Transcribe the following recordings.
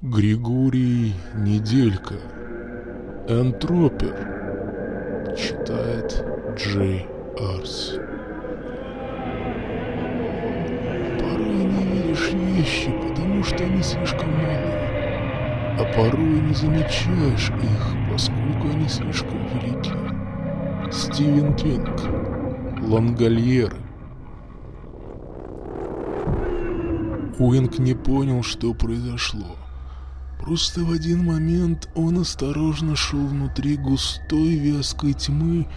Григорий Неделька. Энтропер. Читает Джей Арс. Порой не видишь вещи, потому что они слишком малые, а порой не замечаешь их, поскольку они слишком велики. Стивен Кинг. Лангольеры. Уинк не понял, что произошло. Просто в один момент он осторожно шел внутри густой вязкой тьмы,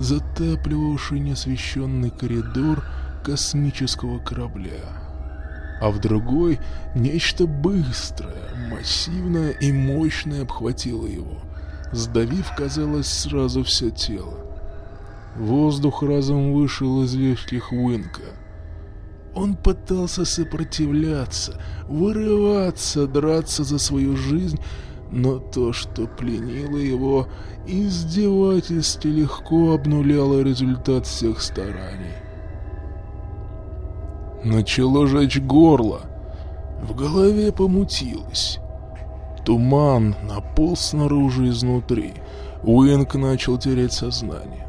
затапливавшей неосвещенный коридор космического корабля. А в другой нечто быстрое, массивное и мощное обхватило его, сдавив, казалось, сразу все тело. Воздух разом вышел из легких Уинка — он пытался сопротивляться, вырываться, драться за свою жизнь, но то, что пленило его, издевательски легко обнуляло результат всех стараний. Начало жечь горло, в голове помутилось. Туман наполз снаружи изнутри. Уинк начал терять сознание.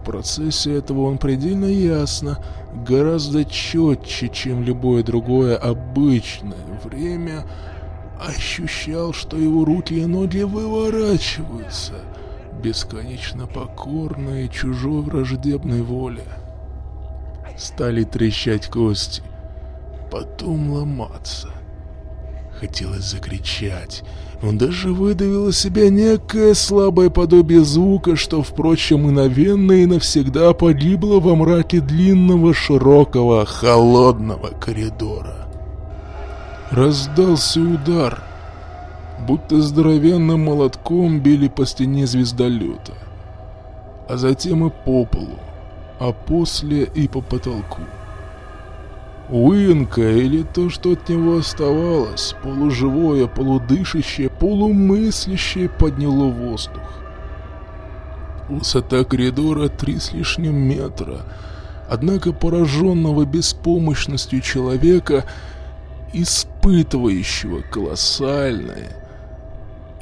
В процессе этого он предельно ясно, гораздо четче, чем любое другое обычное время, ощущал, что его руки и ноги выворачиваются, бесконечно покорные чужой враждебной воле. Стали трещать кости, потом ломаться. Хотелось закричать. Он даже выдавил из себя некое слабое подобие звука, что, впрочем, мгновенно и навсегда погибло во мраке длинного, широкого, холодного коридора. Раздался удар, будто здоровенным молотком били по стене звездолета, а затем и по полу, а после и по потолку. Уинка или то, что от него оставалось, полуживое, полудышащее, полумыслящее, подняло воздух. Высота коридора три с лишним метра, однако пораженного беспомощностью человека, испытывающего колоссальное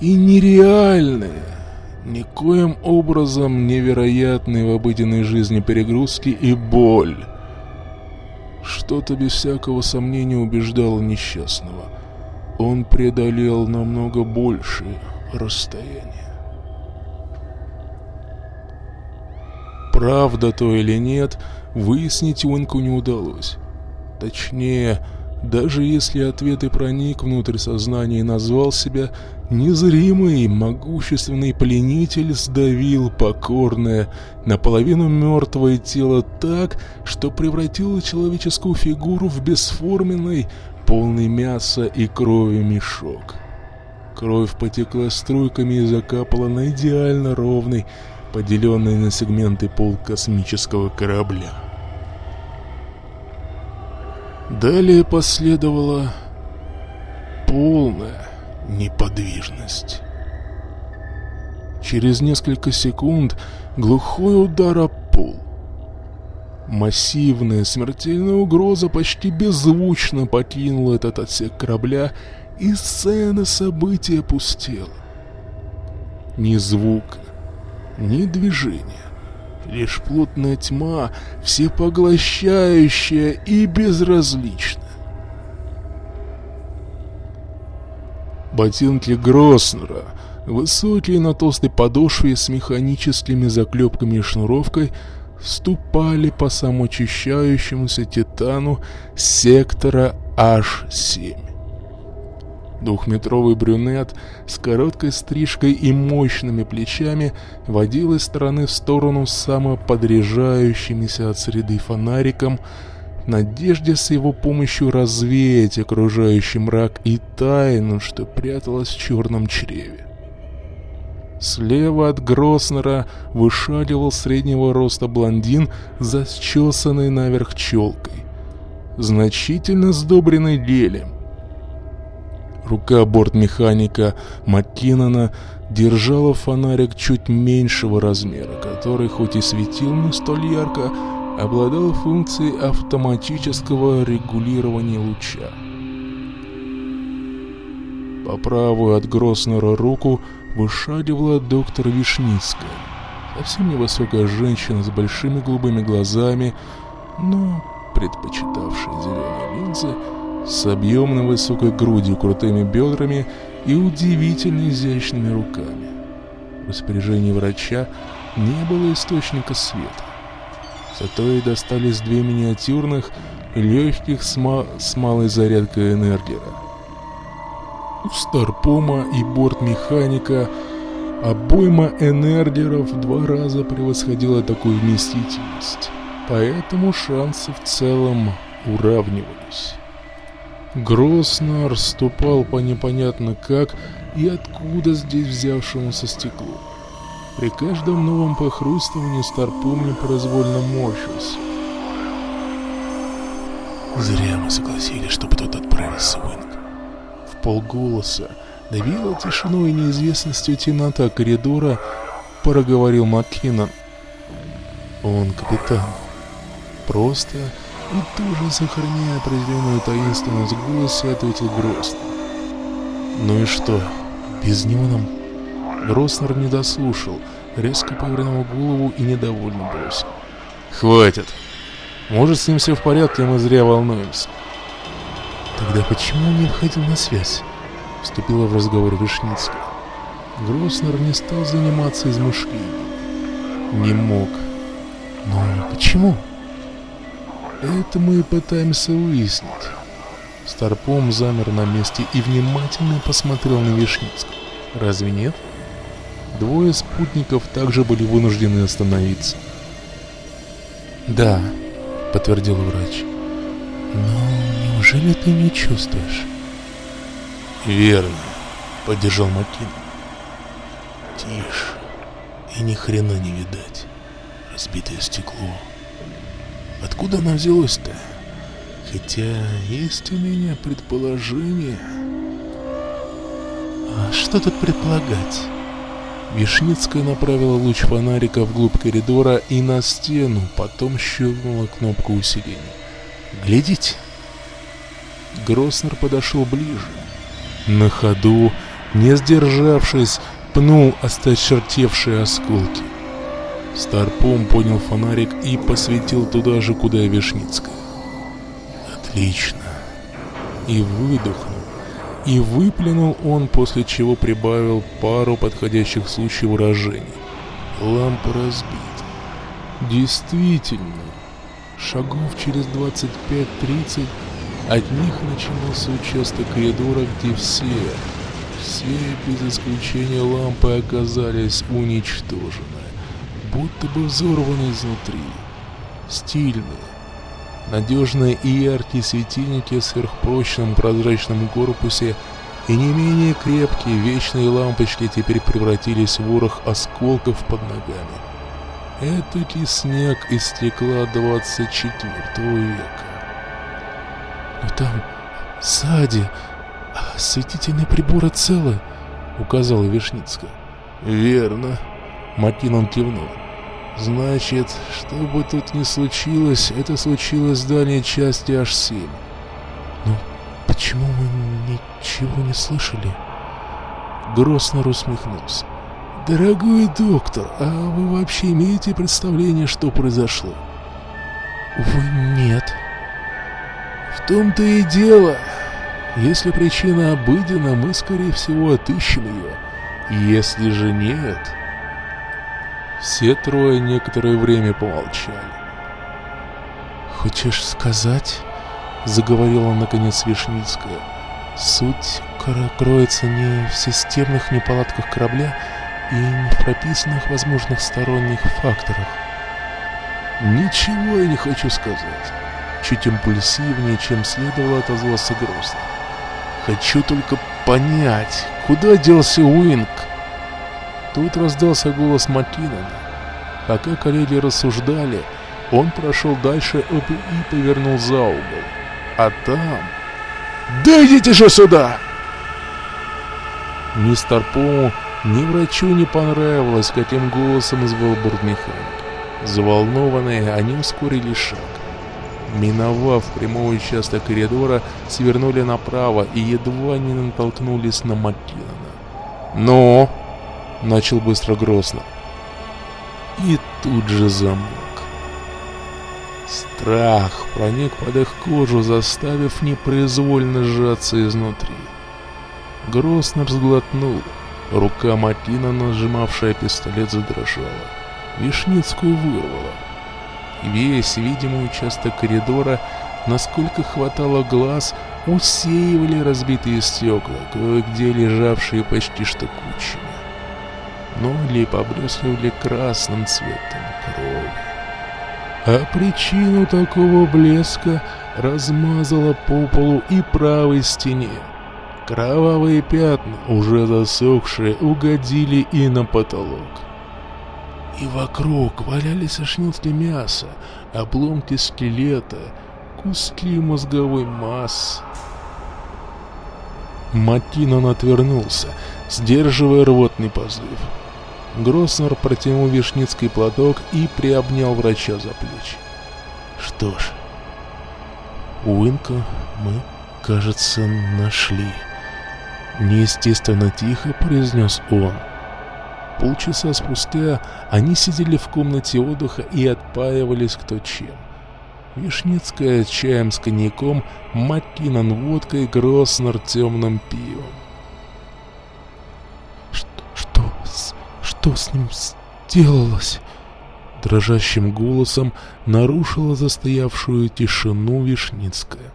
и нереальное, никоим образом невероятные в обыденной жизни перегрузки и боль — что-то без всякого сомнения убеждало несчастного. Он преодолел намного большее расстояние. Правда то или нет, выяснить Уинку не удалось. Точнее, даже если ответ и проник внутрь сознания и назвал себя, незримый, могущественный пленитель сдавил покорное, наполовину мертвое тело так, что превратило человеческую фигуру в бесформенный, полный мяса и крови мешок. Кровь потекла струйками и закапала на идеально ровный, поделенный на сегменты пол космического корабля. Далее последовала полная неподвижность. Через несколько секунд глухой удар о пол. Массивная смертельная угроза почти беззвучно покинула этот отсек корабля, и сцена события пустела. Ни звука, ни движения. Лишь плотная тьма, всепоглощающая и безразличная. Ботинки Гроснера, высокие на толстой подошве с механическими заклепками и шнуровкой, ступали по самоочищающемуся титану сектора H7. Двухметровый брюнет с короткой стрижкой и мощными плечами водил из стороны в сторону самоподряжающимися от среды фонариком, надежде с его помощью развеять окружающий мрак и тайну, что пряталась в черном чреве. Слева от Гроснера вышагивал среднего роста блондин, засчесанный наверх челкой, значительно сдобренный гелем. Рука бортмеханика Маккинона держала фонарик чуть меньшего размера, который хоть и светил не столь ярко, обладал функцией автоматического регулирования луча. По правую от Гроснера руку вышагивала доктор Вишницкая. Совсем невысокая женщина с большими голубыми глазами, но предпочитавшая зеленые линзы, с объемной высокой грудью, крутыми бедрами и удивительно изящными руками. В распоряжении врача не было источника света. Зато и достались две миниатюрных, легких с, с малой зарядкой энергера. Старпома и бортмеханика обойма энергеров в два раза превосходила такую вместительность, поэтому шансы в целом уравнивались. Гроснар ступал по непонятно как и откуда здесь взявшемуся стеклу. При каждом новом похрустывании Старпом непроизвольно морщился. Зря мы согласились, чтобы тот отправился в Инг. В полголоса, давила тишину и неизвестностью темнота коридора, проговорил Маккинон. Он капитан. Просто и тоже сохраняя определенную таинственность в голосе, ответил Грозно. Ну и что, без него нам... Гроснер не дослушал, резко повернул голову и недовольно бросил. «Хватит! Может, с ним все в порядке, мы зря волнуемся». «Тогда почему он не входил на связь?» Вступила в разговор Вишницкая. Гроснер не стал заниматься измышлением. Не мог. «Но почему?» Это мы и пытаемся выяснить. Старпом замер на месте и внимательно посмотрел на Вишницкого. Разве нет? Двое спутников также были вынуждены остановиться. «Да», — подтвердил врач. «Но неужели ты не чувствуешь?» «Верно», — поддержал Макин. «Тише, и ни хрена не видать. Разбитое стекло. Откуда оно взялось-то? Хотя есть у меня предположение...» «А что тут предполагать?» Вишницкая направила луч фонарика вглубь коридора и на стену, потом щелкнула кнопку усиления. «Глядите!» Гроснер подошел ближе. На ходу, не сдержавшись, пнул осточертевшие осколки. Старпом поднял фонарик и посветил туда же, куда Вишницкая. «Отлично!» И выдохнул. И выплюнул он, после чего прибавил пару подходящих случаев выражений. Лампа разбита. Действительно, шагов через 25-30 от них начинался участок коридора, где все, все без исключения лампы оказались уничтожены, будто бы взорваны изнутри. Стильные, надежные и яркие светильники в сверхпрочном прозрачном корпусе и не менее крепкие вечные лампочки теперь превратились в ворох осколков под ногами. Это снег из стекла 24 века. «Но там, сзади, осветительные приборы целы», — указала Вишницкая. «Верно», — Макинон кивнул. Значит, что бы тут ни случилось, это случилось в дальней части H7. Но почему мы ничего не слышали? Гроснер усмехнулся. Дорогой доктор, а вы вообще имеете представление, что произошло? Увы, нет. В том-то и дело. Если причина обыденна, мы, скорее всего, отыщем ее. Если же нет, все трое некоторое время помолчали. «Хочешь сказать?» — заговорила наконец Вишницкая. «Суть кроется не в системных неполадках корабля и не в прописанных возможных сторонних факторах». «Ничего я не хочу сказать». Чуть импульсивнее, чем следовало, отозвался грустно. «Хочу только понять, куда делся Уинг?» Тут раздался голос Маккинона. Пока коллеги рассуждали, он прошел дальше и повернул за угол. А там... «Да идите же сюда!» Ни Старпому, ни врачу не понравилось, каким голосом звал бортмеханик. Заволнованные, они ускорили шаг. Миновав прямой участок коридора, свернули направо и едва не натолкнулись на Маккинона. «Ну?» — начал быстро Грозно. И тут же замок. Страх проник под их кожу, заставив непроизвольно сжаться изнутри. Гроснер сглотнул. Рука Матина, нажимавшая пистолет, задрожала. Вишницкую вырвала. Весь видимый участок коридора, насколько хватало глаз, усеивали разбитые стекла, кое-где лежавшие почти что кучами. Ноли поблескивали красным цветом крови. А причину такого блеска размазала по полу и правой стене. Кровавые пятна, уже засохшие, угодили и на потолок. И вокруг валялись ошметки мяса, обломки скелета, куски мозговой массы. Матинон отвернулся, сдерживая рвотный позыв. Гроснер протянул вишницкий платок и приобнял врача за плечи. Что ж, Уинка мы, кажется, нашли. Неестественно тихо произнес он. Полчаса спустя они сидели в комнате отдыха и отпаивались кто чем. Вишницкая чаем с коньяком, Маккинон водкой, Гроснер темным пивом. Что с ним сделалось?» Дрожащим голосом нарушила застоявшую тишину Вишницкая.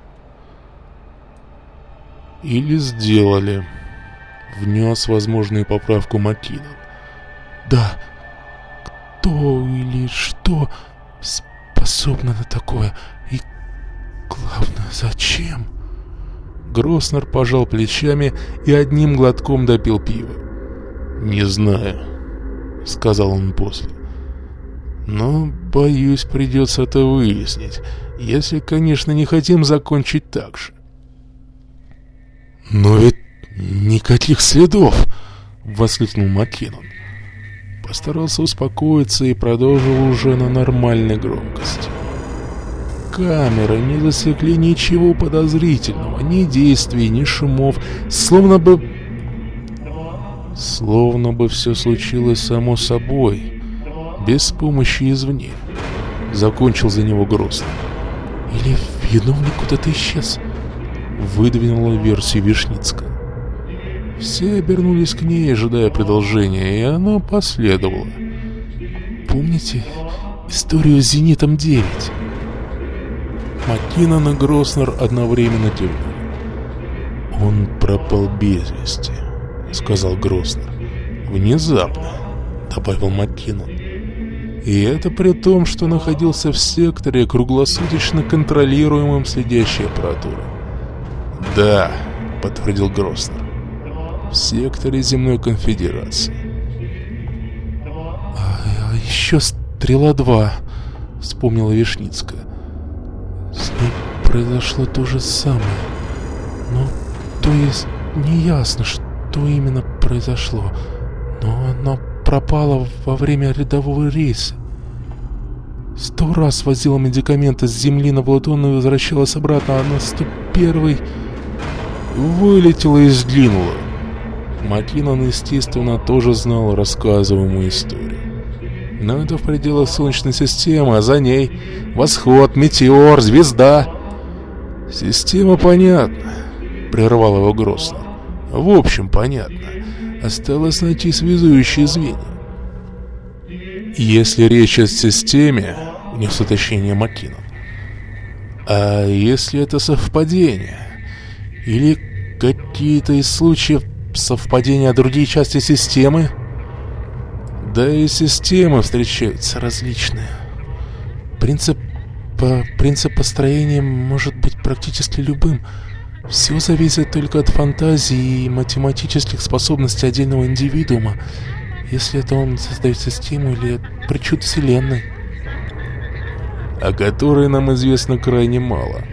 «Или сделали», — внес возможную поправку Макинон. «Да, кто или что способно на такое? И главное, зачем?» Гроснер пожал плечами и одним глотком допил пиво. «Не знаю». — сказал он после. «Но, боюсь, придется это выяснить, если, конечно, не хотим закончить так же». «Но ведь никаких следов!» — воскликнул Маккинон. Постарался успокоиться и продолжил уже на нормальной громкости. Камеры не засекли ничего подозрительного, ни действий, ни шумов, словно бы Словно бы все случилось само собой, без помощи извне. Закончил за него грустно. Или виновник куда-то исчез? Выдвинула версию Вишницкая. Все обернулись к ней, ожидая продолжения, и оно последовало. Помните историю с «Зенитом-9»? Маккинон и Гроснер одновременно кивнули. Он пропал без вести. — сказал Гроснер. «Внезапно», — добавил Маккинон. И это при том, что находился в секторе, круглосуточно контролируемым следящей аппаратурой. «Да», — подтвердил Гроснер, — «в секторе Земной Конфедерации». «А, а еще Стрела-2», — вспомнила Вишницкая. «С ней произошло то же самое. Но, то есть, неясно, что что именно произошло, но она пропала во время рядового рейса. Сто раз возила медикаменты с земли на Плутон и возвращалась обратно, а на 101 вылетела и сдвинула. Макинон, естественно, тоже знал рассказываемую историю. Но это в пределах Солнечной системы, а за ней восход, метеор, звезда. Система понятна, прервал его Гроссер. В общем, понятно. Осталось найти связующие звенья. Если речь о системе, внес уточнение Маккинон, а если это совпадение? Или какие-то из случаев совпадения другие части системы? Да и системы встречаются различные. Принцип, принцип построения может быть практически любым – все зависит только от фантазии и математических способностей отдельного индивидуума, если это он создает систему или причуд Вселенной. О которой нам известно крайне мало,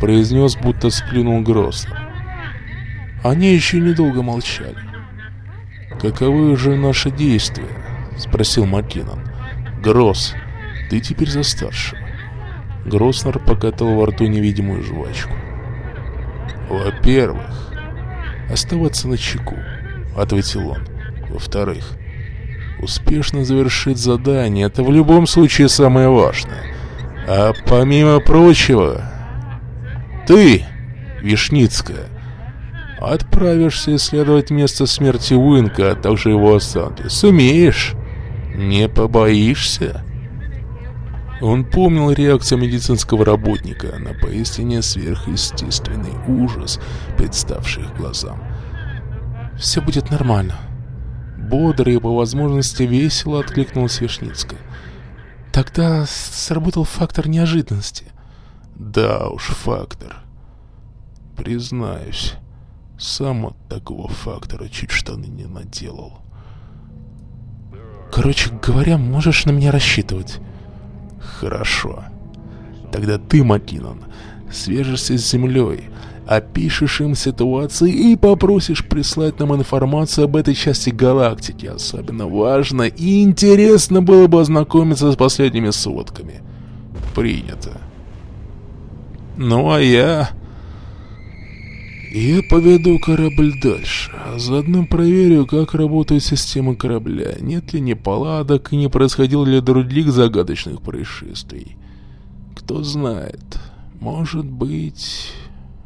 произнес, будто сплюнул Гроссно. Они еще недолго молчали. «Каковы же наши действия?» — спросил Маккинон. «Гросс, ты теперь за старшего. Гроснер покатал во рту невидимую жвачку. «Во-первых, оставаться на чеку», — ответил он. «Во-вторых, успешно завершить задание — это в любом случае самое важное. А помимо прочего, ты, Вишницкая, отправишься исследовать место смерти Уинка, а также его останки. Сумеешь? Не побоишься?» Он помнил реакцию медицинского работника на поистине сверхъестественный ужас, представший их глазам. «Все будет нормально». Бодро и по возможности весело откликнулась Вишницкая. Тогда сработал фактор неожиданности. Да уж, фактор. Признаюсь, сам от такого фактора чуть штаны не наделал. Короче говоря, можешь на меня рассчитывать. Хорошо. Тогда ты, Макинон, свяжешься с землей, опишешь им ситуацию и попросишь прислать нам информацию об этой части галактики. Особенно важно и интересно было бы ознакомиться с последними сводками. Принято. Ну а я... Я поведу корабль дальше, а заодно проверю, как работает система корабля, нет ли неполадок и не происходило ли других загадочных происшествий. Кто знает, может быть...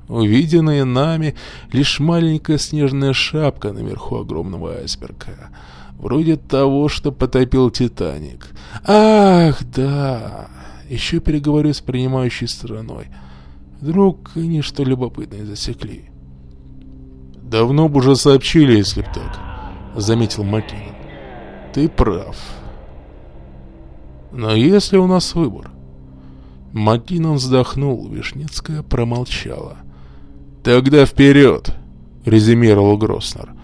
Увиденная нами лишь маленькая снежная шапка наверху огромного айсберга. Вроде того, что потопил Титаник. Ах, да! Еще переговорю с принимающей стороной. Вдруг они что любопытное засекли. «Давно бы уже сообщили, если б так», — заметил Маккинон. «Ты прав. Но если у нас выбор?» Маккинон вздохнул, Вишницкая промолчала. «Тогда вперед!» — резюмировал Гроснер.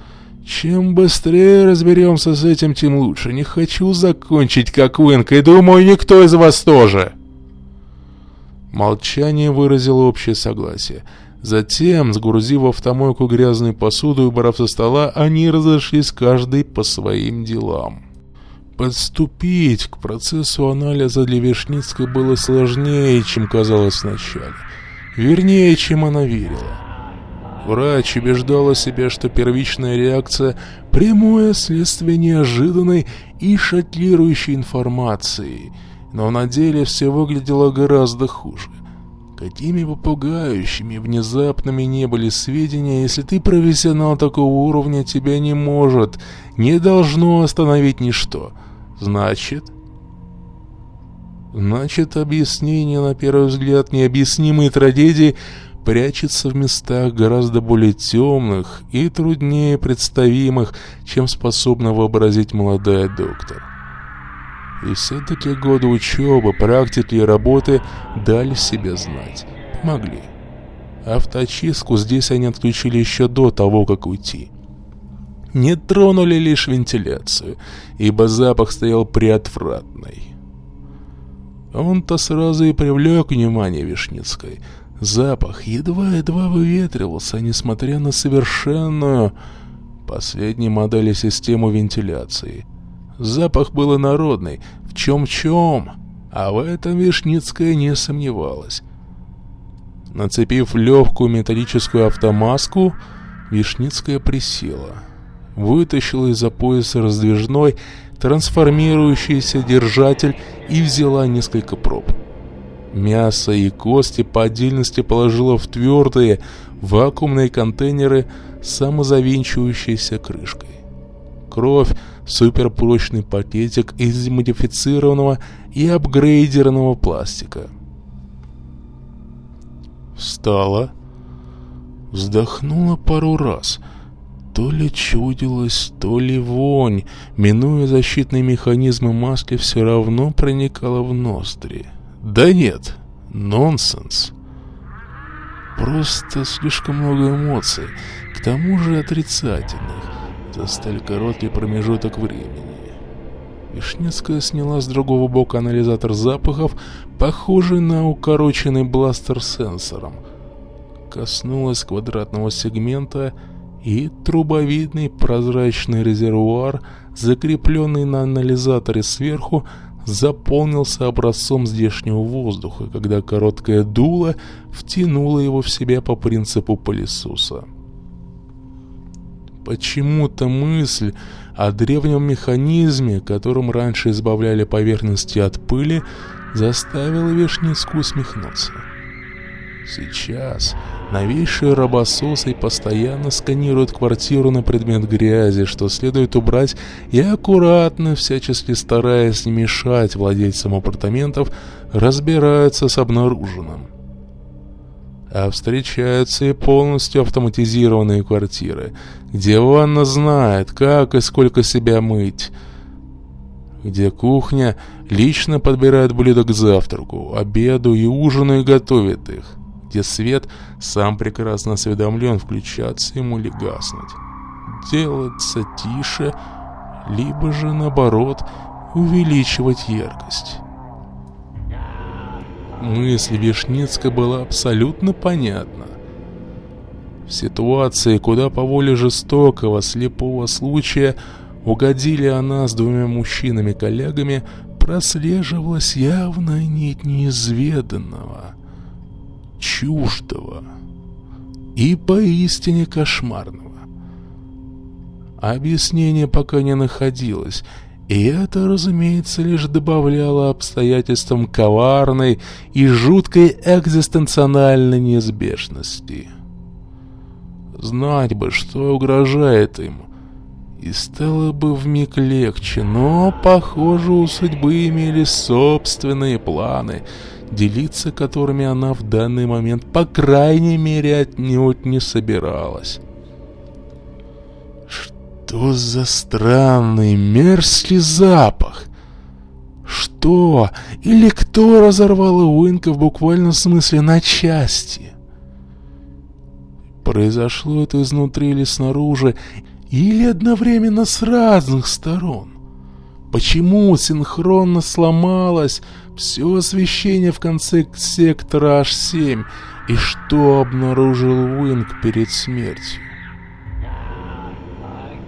«Чем быстрее разберемся с этим, тем лучше. Не хочу закончить как Уинка, и думаю, никто из вас тоже!» Молчание выразило общее согласие — Затем, сгрузив в автомойку грязную посуду и убрав со стола, они разошлись каждый по своим делам. Подступить к процессу анализа для Вишницкой было сложнее, чем казалось вначале. Вернее, чем она верила. Врач убеждала себя, что первичная реакция – прямое следствие неожиданной и шокирующей информации, но на деле все выглядело гораздо хуже. Какими бы пугающими, внезапными не были сведения, если ты профессионал такого уровня, тебя не может, не должно остановить ничто. Значит... Значит, объяснение, на первый взгляд, необъяснимой трагедии прячется в местах гораздо более темных и труднее представимых, чем способна вообразить молодая доктор. И все-таки годы учебы, практики и работы дали себе знать. Помогли. Авточистку здесь они отключили еще до того, как уйти. Не тронули лишь вентиляцию, ибо запах стоял приотвратный. Он-то сразу и привлек внимание Вишницкой. Запах едва-едва выветривался, несмотря на совершенную последней модели систему вентиляции – Запах был инородный, в чем-чем, а в этом Вишницкая не сомневалась. Нацепив легкую металлическую автомаску, Вишницкая присела. Вытащила из-за пояса раздвижной, трансформирующийся держатель и взяла несколько проб. Мясо и кости по отдельности положила в твердые, вакуумные контейнеры с самозавинчивающейся крышкой. Кровь суперпрочный пакетик из модифицированного и апгрейдерного пластика. Встала, вздохнула пару раз. То ли чудилось, то ли вонь, минуя защитные механизмы маски, все равно проникала в ноздри. Да нет, нонсенс. Просто слишком много эмоций, к тому же отрицательных за столь короткий промежуток времени. Вишнецкая сняла с другого бока анализатор запахов, похожий на укороченный бластер сенсором. Коснулась квадратного сегмента, и трубовидный прозрачный резервуар, закрепленный на анализаторе сверху, заполнился образцом здешнего воздуха, когда короткое дуло втянуло его в себя по принципу пылесоса. Почему-то мысль о древнем механизме, которым раньше избавляли поверхности от пыли, заставила Вишницку усмехнуться. Сейчас новейшие робососы постоянно сканируют квартиру на предмет грязи, что следует убрать, и аккуратно, всячески стараясь не мешать владельцам апартаментов, разбираются с обнаруженным. А встречаются и полностью автоматизированные квартиры, где ванна знает, как и сколько себя мыть, где кухня лично подбирает блюда к завтраку, обеду и ужину и готовит их где свет сам прекрасно осведомлен, включаться ему или гаснуть. Делаться тише, либо же наоборот увеличивать яркость. Мысль Вишницка была абсолютно понятна. В ситуации, куда по воле жестокого, слепого случая угодили она с двумя мужчинами-коллегами, прослеживалась явная нить неизведанного — чуждого и поистине кошмарного. Объяснение пока не находилось, и это, разумеется, лишь добавляло обстоятельствам коварной и жуткой экзистенциональной неизбежности. Знать бы, что угрожает им, и стало бы вмиг легче, но, похоже, у судьбы имели собственные планы — делиться которыми она в данный момент, по крайней мере, отнюдь не собиралась. Что за странный мерзкий запах? Что или кто разорвал Уинка в буквальном смысле на части? Произошло это изнутри или снаружи, или одновременно с разных сторон? Почему синхронно сломалось все освещение в конце сектора H7 и что обнаружил Уинг перед смертью?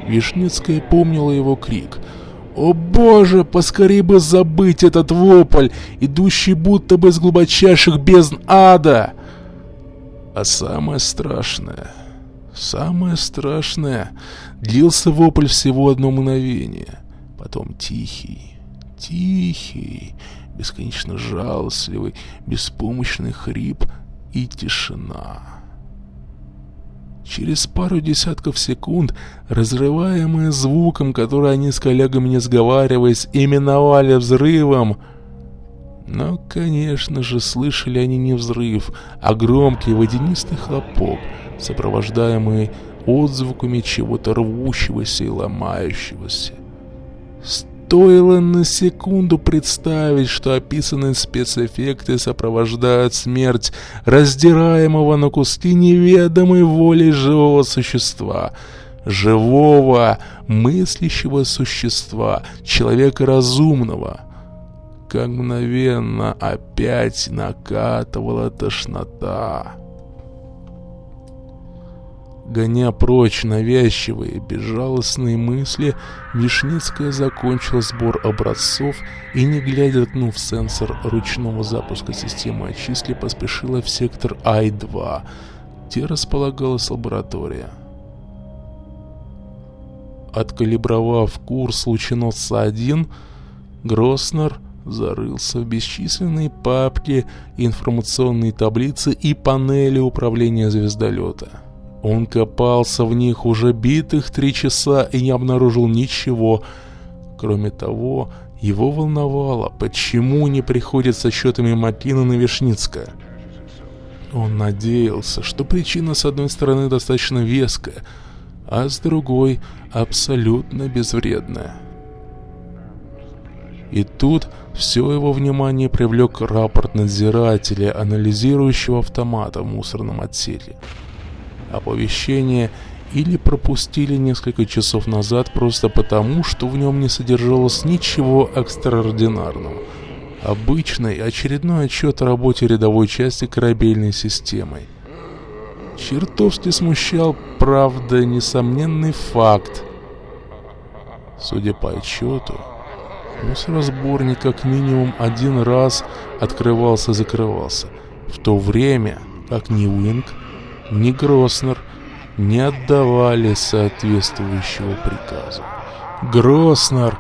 Вишницкая помнила его крик. «О боже, поскорей бы забыть этот вопль, идущий будто бы из глубочайших бездн ада!» А самое страшное, самое страшное, длился вопль всего одно мгновение — Потом тихий, тихий, бесконечно жалостливый, беспомощный хрип и тишина. Через пару десятков секунд, разрываемые звуком, который они с коллегами, не сговариваясь, именовали взрывом, но, конечно же, слышали они не взрыв, а громкий водянистый хлопок, сопровождаемый отзвуками чего-то рвущегося и ломающегося. Стоило на секунду представить, что описанные спецэффекты сопровождают смерть раздираемого на куски неведомой волей живого существа. Живого, мыслящего существа, человека разумного. Как мгновенно опять накатывала тошнота. Гоня прочь навязчивые, безжалостные мысли, Вишницкая закончила сбор образцов и, не глядя ткнув сенсор ручного запуска системы очистки, поспешила в сектор Ай-2, где располагалась лаборатория. Откалибровав курс лученосца-1, Гроснер зарылся в бесчисленные папки, информационные таблицы и панели управления звездолета. Он копался в них уже битых три часа и не обнаружил ничего. Кроме того, его волновало, почему не приходит со счетами Макина на Вишницкое. Он надеялся, что причина с одной стороны достаточно веская, а с другой абсолютно безвредная. И тут все его внимание привлек рапорт надзирателя, анализирующего автомата в мусорном отсеке оповещение или пропустили несколько часов назад просто потому, что в нем не содержалось ничего экстраординарного. Обычный очередной отчет о работе рядовой части корабельной системы. Чертовски смущал, правда, несомненный факт. Судя по отчету, Мусоросборник как минимум один раз открывался-закрывался, в то время как ни Уинг, ни Гроснер не отдавали соответствующего приказа. Гроснер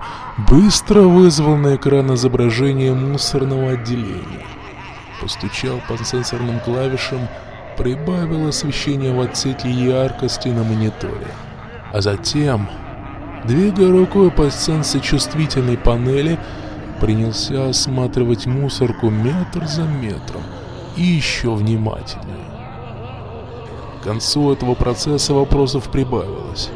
быстро вызвал на экран изображение мусорного отделения. Постучал по сенсорным клавишам, прибавил освещение в отсеке яркости на мониторе. А затем, двигая рукой по сенсочувствительной панели, принялся осматривать мусорку метр за метром и еще внимательнее. Концу этого процесса вопросов прибавилось.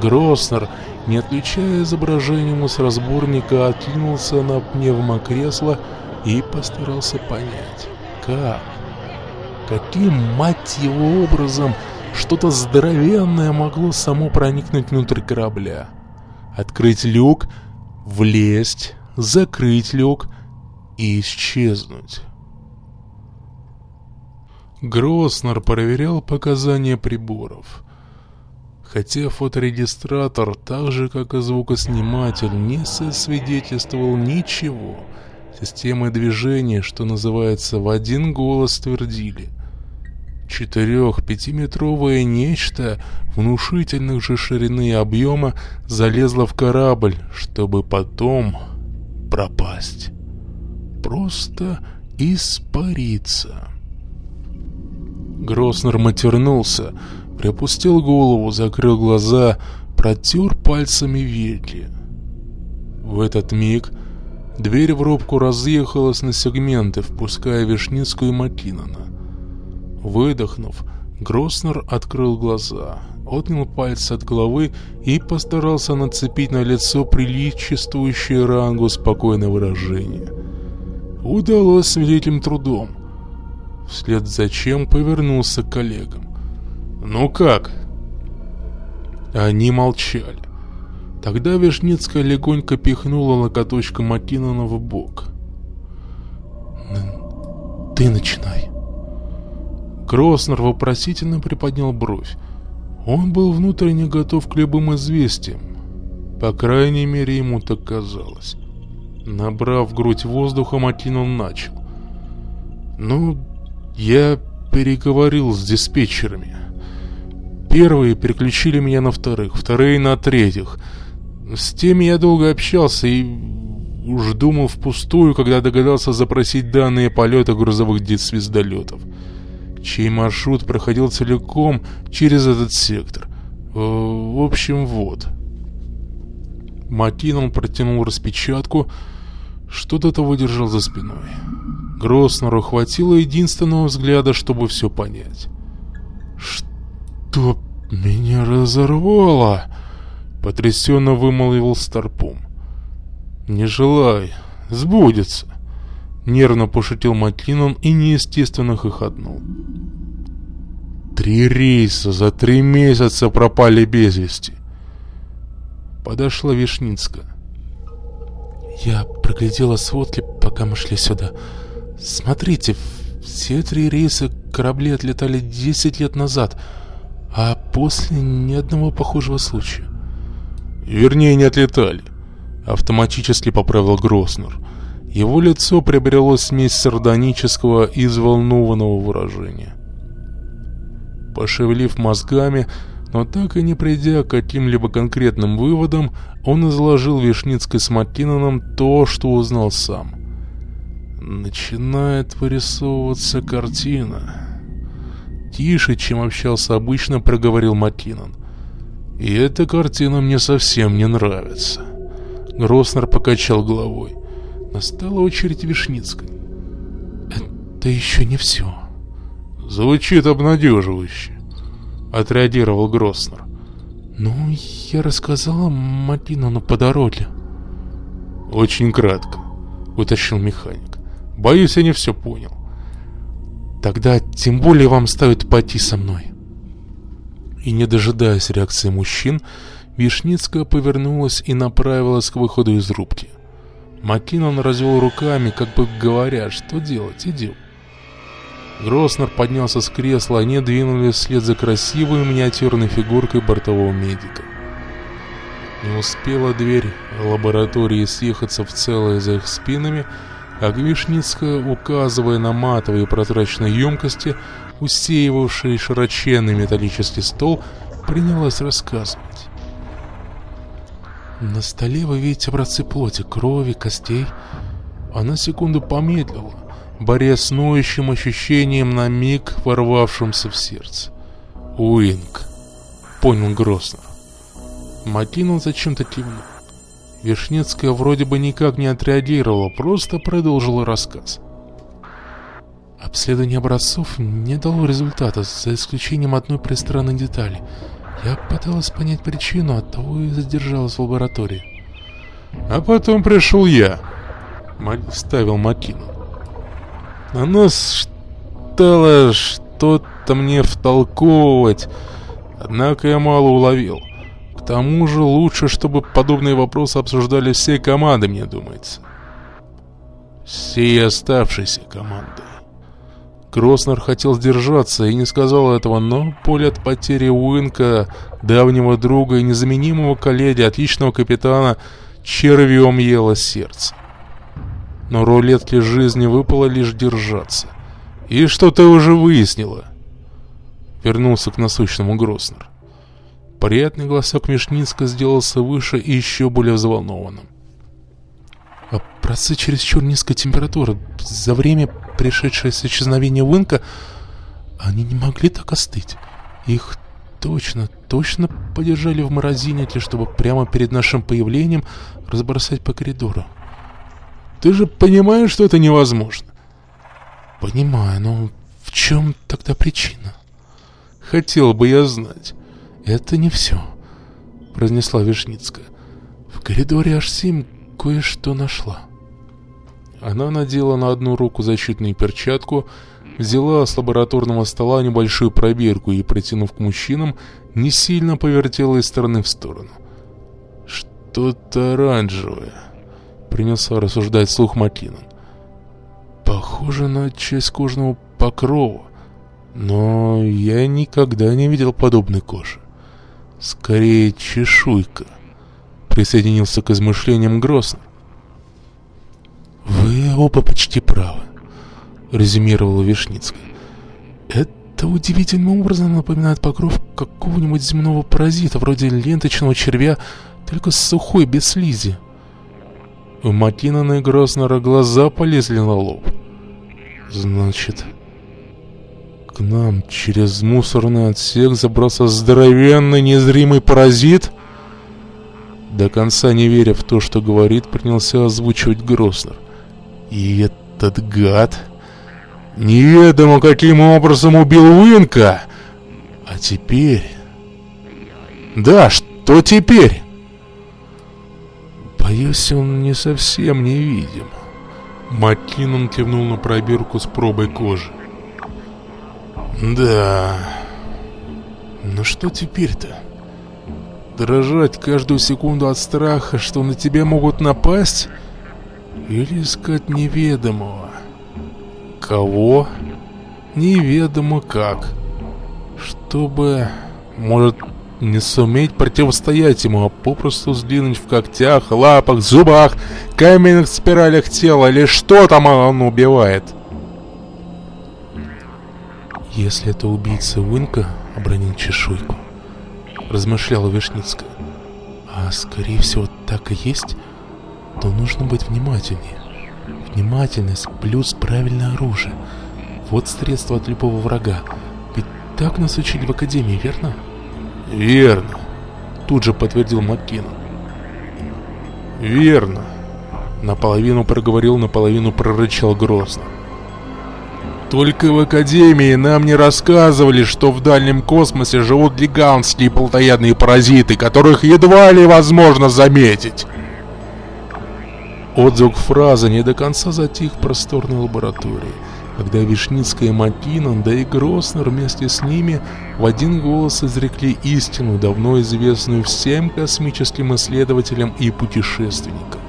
Гроснер не отключая изображение мусоросборника, откинулся на пневмокресло и постарался понять, как, каким, мать его, образом что-то здоровенное могло само проникнуть внутрь корабля. Открыть люк, влезть, закрыть люк и исчезнуть. Гроснер проверял показания приборов — хотя фоторегистратор, так же как и звукосниматель, не сосвидетельствовал ничего. Системы движения, что называется, в один голос твердили. Четырех-пятиметровое нечто внушительных же ширины и объема залезло в корабль, чтобы потом пропасть. Просто испариться. Гроснер матернулся, Приопустил голову, закрыл глаза, протер пальцами веки. В этот миг дверь в рубку разъехалась на сегменты, впуская Вишницкую и Макинона. Выдохнув, Гроснер открыл глаза, отнял пальцы от головы и постарался нацепить на лицо приличествующее рангу спокойное выражение. Удалось с великим трудом. Вслед за чем повернулся к коллегам. «Ну как?» Они молчали. Тогда Вишницкая легонько пихнула локоточком Макинона в бок. «Ты начинай». Гроснер вопросительно приподнял бровь. Он был внутренне готов к любым известиям. По крайней мере, ему так казалось. Набрав грудь воздуха, Макинон начал. «Ну, я переговорил с диспетчерами». Первые переключили меня на вторых, вторые на третьих. С теми я долго общался и уж думал впустую, когда догадался запросить данные полета грузовых звездолетов, чей маршрут проходил целиком через этот сектор. Э, в общем, вот. Макинон протянул распечатку, что-то выдержал за спиной. Гроснеру хватило единственного взгляда, чтобы все понять. Что? «Что меня разорвало?» — потрясенно вымолвил Старпом. «Не желай, сбудется!» — нервно пошутил Маклинон и неестественно хохотнул. «Три рейса за три месяца пропали без вести!» Подошла Вишницкая. «Я проглядела сводки, пока мы шли сюда. Смотрите, все три рейса корабли отлетали десять лет назад — а после ни одного похожего случая. Вернее, не отлетали. Автоматически поправил Гроснер. Его лицо приобрело смесь сардонического и взволнованного выражения. Пошевелив мозгами, но так и не придя к каким-либо конкретным выводам, он изложил Вишницкой с Маккиноном то, что узнал сам. Начинает вырисовываться картина. Тише, чем общался обычно, проговорил Маккинон. И эта картина мне совсем не нравится. Гроснер покачал головой. Настала очередь Вишницкой. Это еще не все. Звучит обнадеживающе. Отреагировал Гроснер. Ну, я рассказала Маккинону по дороге. Очень кратко, уточнил механик. Боюсь, я не все понял. Тогда тем более вам стоит пойти со мной. И не дожидаясь реакции мужчин, Вишницкая повернулась и направилась к выходу из рубки. Маккинон развел руками, как бы говоря, что делать, идем. Гроснер поднялся с кресла, они двинулись вслед за красивой миниатюрной фигуркой бортового медика. Не успела дверь лаборатории съехаться в целое за их спинами, как Вишницкая, указывая на матовые прозрачные емкости, усеивавшие широченный металлический стол, принялась рассказывать. На столе вы видите образцы плоти, крови, костей. Она секунду помедлила, борясь с ощущением на миг ворвавшимся в сердце. Уинг. Понял Гроснер. Макинул зачем-то кивнул. Вишнецкая вроде бы никак не отреагировала, просто продолжила рассказ. Обследование образцов не дало результата, за исключением одной пристранной детали. Я пыталась понять причину, от того и задержалась в лаборатории. А потом пришел я, вставил Макину. Она стала что-то мне втолковывать, однако я мало уловил. К тому же лучше, чтобы подобные вопросы обсуждали все команды, мне думается. Все оставшиеся команды. Кроснер хотел сдержаться и не сказал этого, но поле от потери Уинка, давнего друга и незаменимого коллеги, отличного капитана, червем ело сердце. Но рулетке жизни выпало лишь держаться. И что ты уже выяснила? Вернулся к насущному Гроснер. Приятный голосок Мишницка сделался выше и еще более взволнованным. А Образцы чересчур низкой температуры. За время, пришедшее с исчезновения Уинка, они не могли так остыть. Их точно, точно подержали в морозильнике, чтобы прямо перед нашим появлением разбросать по коридору. Ты же понимаешь, что это невозможно? Понимаю, но в чем тогда причина? Хотел бы я знать. «Это не все», — произнесла Вишницкая. «В коридоре H7 кое-что нашла». Она надела на одну руку защитную перчатку, взяла с лабораторного стола небольшую пробирку и, протянув к мужчинам, не сильно повертела из стороны в сторону. «Что-то оранжевое», — принялся рассуждать слух Макинон. «Похоже на часть кожного покрова, но я никогда не видел подобной кожи. Скорее, чешуйка. Присоединился к измышлениям Гроссner. «Вы оба почти правы», — резюмировала Вишницкая. «Это удивительным образом напоминает покров какого-нибудь земного паразита, вроде ленточного червя, только сухой, без слизи». У Макинона и Гроснера глаза полезли на лоб. «Значит, к нам через мусорный отсек забрался здоровенный незримый паразит? До конца не веря в то, что говорит, принялся озвучивать Гроснер. И этот гад неведомо каким образом убил Уинка. А теперь... Да, что теперь? Боюсь, он не совсем невидим. Маккинон кивнул на пробирку с пробой кожи. Да. Ну что теперь-то? Дрожать каждую секунду от страха, что на тебя могут напасть? Или искать неведомого? Кого? Неведомо как. Чтобы, может, не суметь противостоять ему, а попросту сдвинуть в когтях, лапах, зубах, каменных спиралях тела, или что там он убивает? — «Если это убийца Уинка, — обронил чешуйку, — размышляла Вишницкая, а скорее всего так и есть, то нужно быть внимательнее. Внимательность плюс правильное оружие. Вот средство от любого врага. Ведь так нас учили в Академии, верно? Верно, тут же подтвердил Маккинон. Верно. Наполовину проговорил, наполовину прорычал грозно. Только в Академии нам не рассказывали, что в дальнем космосе живут гигантские плотоядные паразиты, которых едва ли возможно заметить. Отзвук фразы не до конца затих в просторной лаборатории, когда Вишницкая и Макинон, да и Гроснер вместе с ними в один голос изрекли истину, давно известную всем космическим исследователям и путешественникам.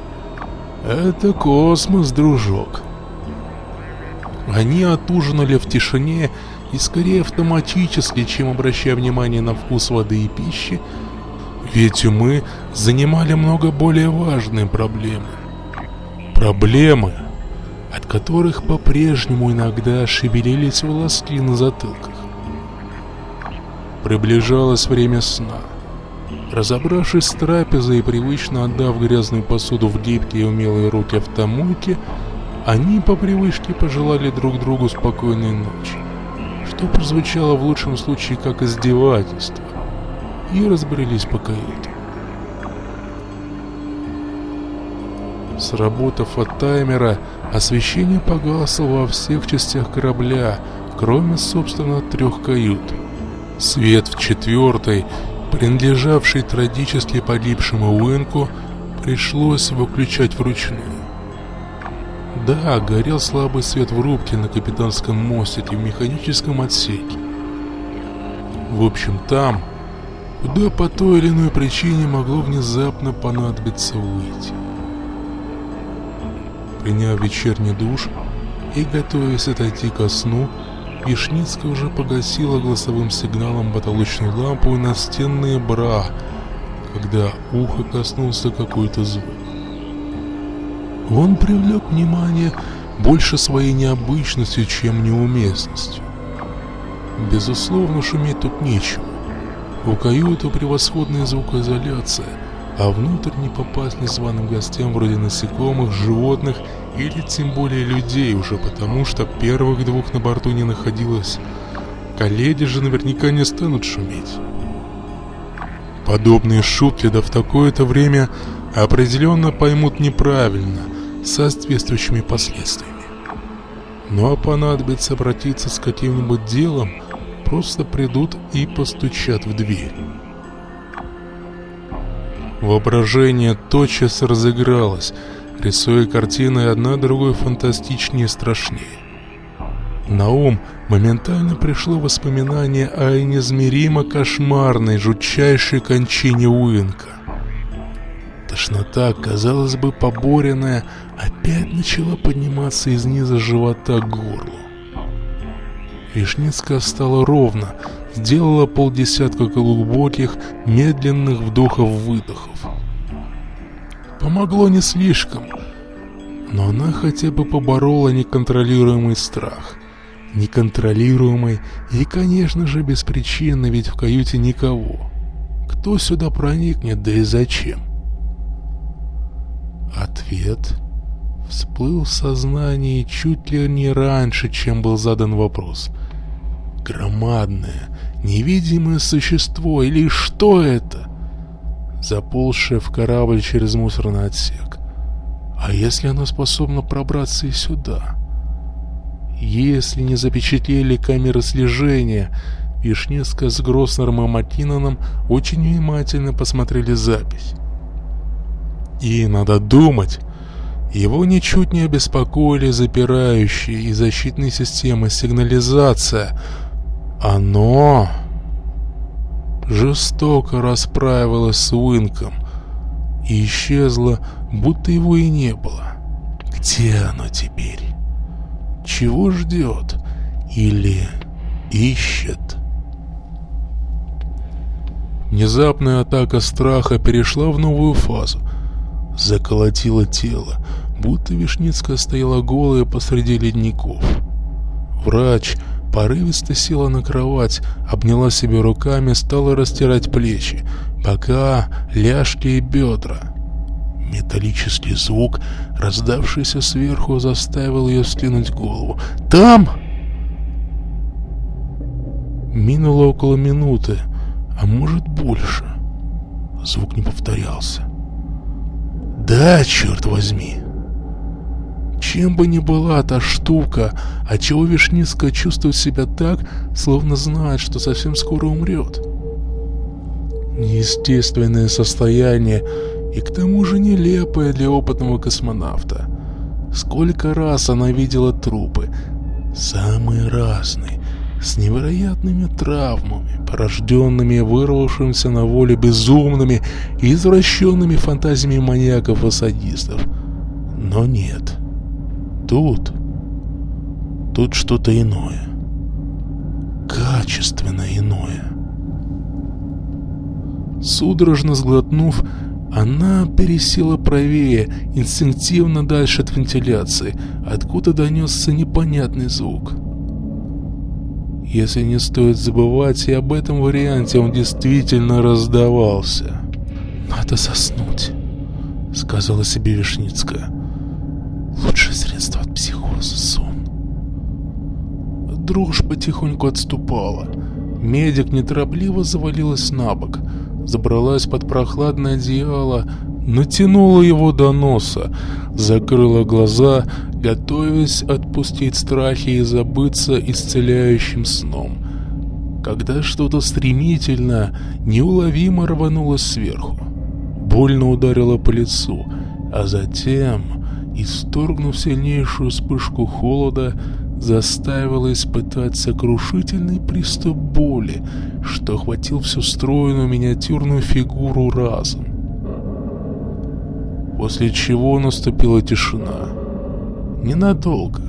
«Это космос, дружок». Они отужинали в тишине и скорее автоматически, чем обращая внимание на вкус воды и пищи, Ведь мы занимали много более важные проблемы. Проблемы, от которых по-прежнему иногда шевелились волоски на затылках. Приближалось время сна. Разобравшись с трапезой и привычно отдав грязную посуду в гибкие и умелые руки автомойки, они по привычке пожелали друг другу спокойной ночи, что прозвучало в лучшем случае как издевательство, и разбрелись по каютам. Сработав от таймера, освещение погасло во всех частях корабля, кроме, собственно, трех кают. Свет в четвертой, принадлежавший трагически погибшему Уэнку, пришлось выключать вручную. Да, горел слабый свет в рубке на капитанском мостике в механическом отсеке. В общем, там, куда по той или иной причине могло внезапно понадобиться выйти. Приняв вечерний душ и готовясь отойти ко сну, Вишницкая уже погасила голосовым сигналом потолочную лампу и настенные бра, когда ухо коснулся какой-то звук. Он привлек внимание больше своей необычностью, чем неуместностью. Безусловно, шуметь тут нечего. У каюты превосходная звукоизоляция, а внутрь не попасть незваным гостям вроде насекомых, животных или тем более людей уже потому, что первых двух на борту не находилось. Коллеги же наверняка не станут шуметь. Подобные шутки да в такое-то время определенно поймут неправильно, с соответствующими последствиями. Ну а понадобится обратиться с каким-нибудь делом, просто придут и постучат в дверь. Воображение тотчас разыгралось, рисуя картины одна другой фантастичнее и страшнее. На ум моментально пришло воспоминание о неизмеримо кошмарной, жутчайшей кончине Уинка. Тошнота, казалось бы, поборенная, опять начала подниматься из низа живота к горлу. Вишницкая стала ровно, сделала полдесятка глубоких, медленных вдохов-выдохов. Помогло не слишком, но она хотя бы поборола неконтролируемый страх. Неконтролируемый и, конечно же, беспричинно, ведь в каюте никого. Кто сюда проникнет, да и зачем? Ответ всплыл в сознании чуть ли не раньше, чем был задан вопрос. Громадное, невидимое существо или что это? Заползшее в корабль через мусорный отсек. А если оно способно пробраться и сюда? Если не запечатлели камеры слежения, Вишневска с Гроснером и Маккиноном очень внимательно посмотрели запись. И, надо думать, его ничуть не обеспокоили запирающие и защитные системы сигнализация. Оно жестоко расправилось с Уинком и исчезло будто его и не было. Где оно теперь? Чего ждет? Или ищет? Внезапная атака страха перешла в новую фазу. Заколотило тело, будто Вишницкая стояла голая посреди ледников. Врач порывисто села на кровать, обняла себя руками, стала растирать плечи, бока, ляжки и бедра. Металлический звук, раздавшийся сверху, заставил ее скинуть голову. «Там!» Минуло около минуты, а может больше. Звук не повторялся. «Да, черт возьми!» Чем бы ни была та штука, отчего Вишниска чувствует себя так, словно знает, что совсем скоро умрет. Неестественное состояние и к тому же нелепая для опытного космонавта. Сколько раз она видела трупы, самые разные, с невероятными травмами, порожденными вырвавшимся на воле безумными и извращенными фантазиями маньяков и садистов. Но нет. Тут... Тут что-то иное. Качественно иное. Судорожно сглотнув, она пересела правее, инстинктивно дальше от вентиляции, откуда донесся непонятный звук. Если не стоит забывать, и об этом варианте он действительно раздавался. «Надо заснуть», — сказала себе Вишницкая. «Лучшее средство от психоза — сон». Дрожь потихоньку отступала. Медик неторопливо завалилась на бок — забралась под прохладное одеяло, натянула его до носа, закрыла глаза, готовясь отпустить страхи и забыться исцеляющим сном. Когда что-то стремительно, неуловимо рванулось сверху, больно ударило по лицу, а затем, исторгнув сильнейшую вспышку холода, заставило испытать сокрушительный приступ боли, что охватил всю стройную миниатюрную фигуру разом. После чего наступила тишина. Ненадолго.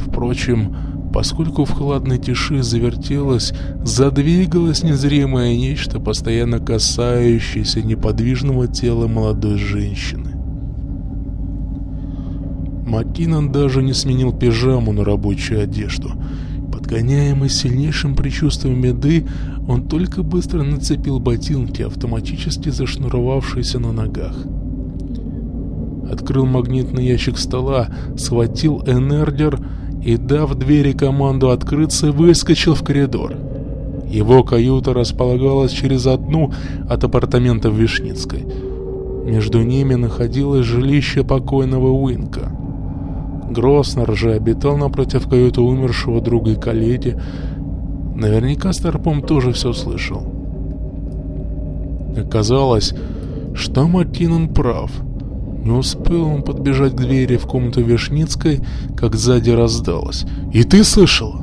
Впрочем, поскольку в холодной тиши завертелось, задвигалось незримое нечто, постоянно касающееся неподвижного тела молодой женщины. Маккинон даже не сменил пижаму на рабочую одежду. Подгоняемый сильнейшим предчувствием беды, он только быстро нацепил ботинки, автоматически зашнуровавшиеся на ногах. Открыл магнитный ящик стола, схватил энердер и, дав двери команду открыться, выскочил в коридор. Его каюта располагалась через одну от апартаментов Вишницкой. Между ними находилось жилище покойного Уинка. Гроснер же обитал напротив каюты умершего друга и коллеги. Наверняка Старпом тоже все слышал. Оказалось, что Мартинон прав. Не успел он подбежать к двери в комнату Вишницкой, как сзади раздалось. «И ты слышал?»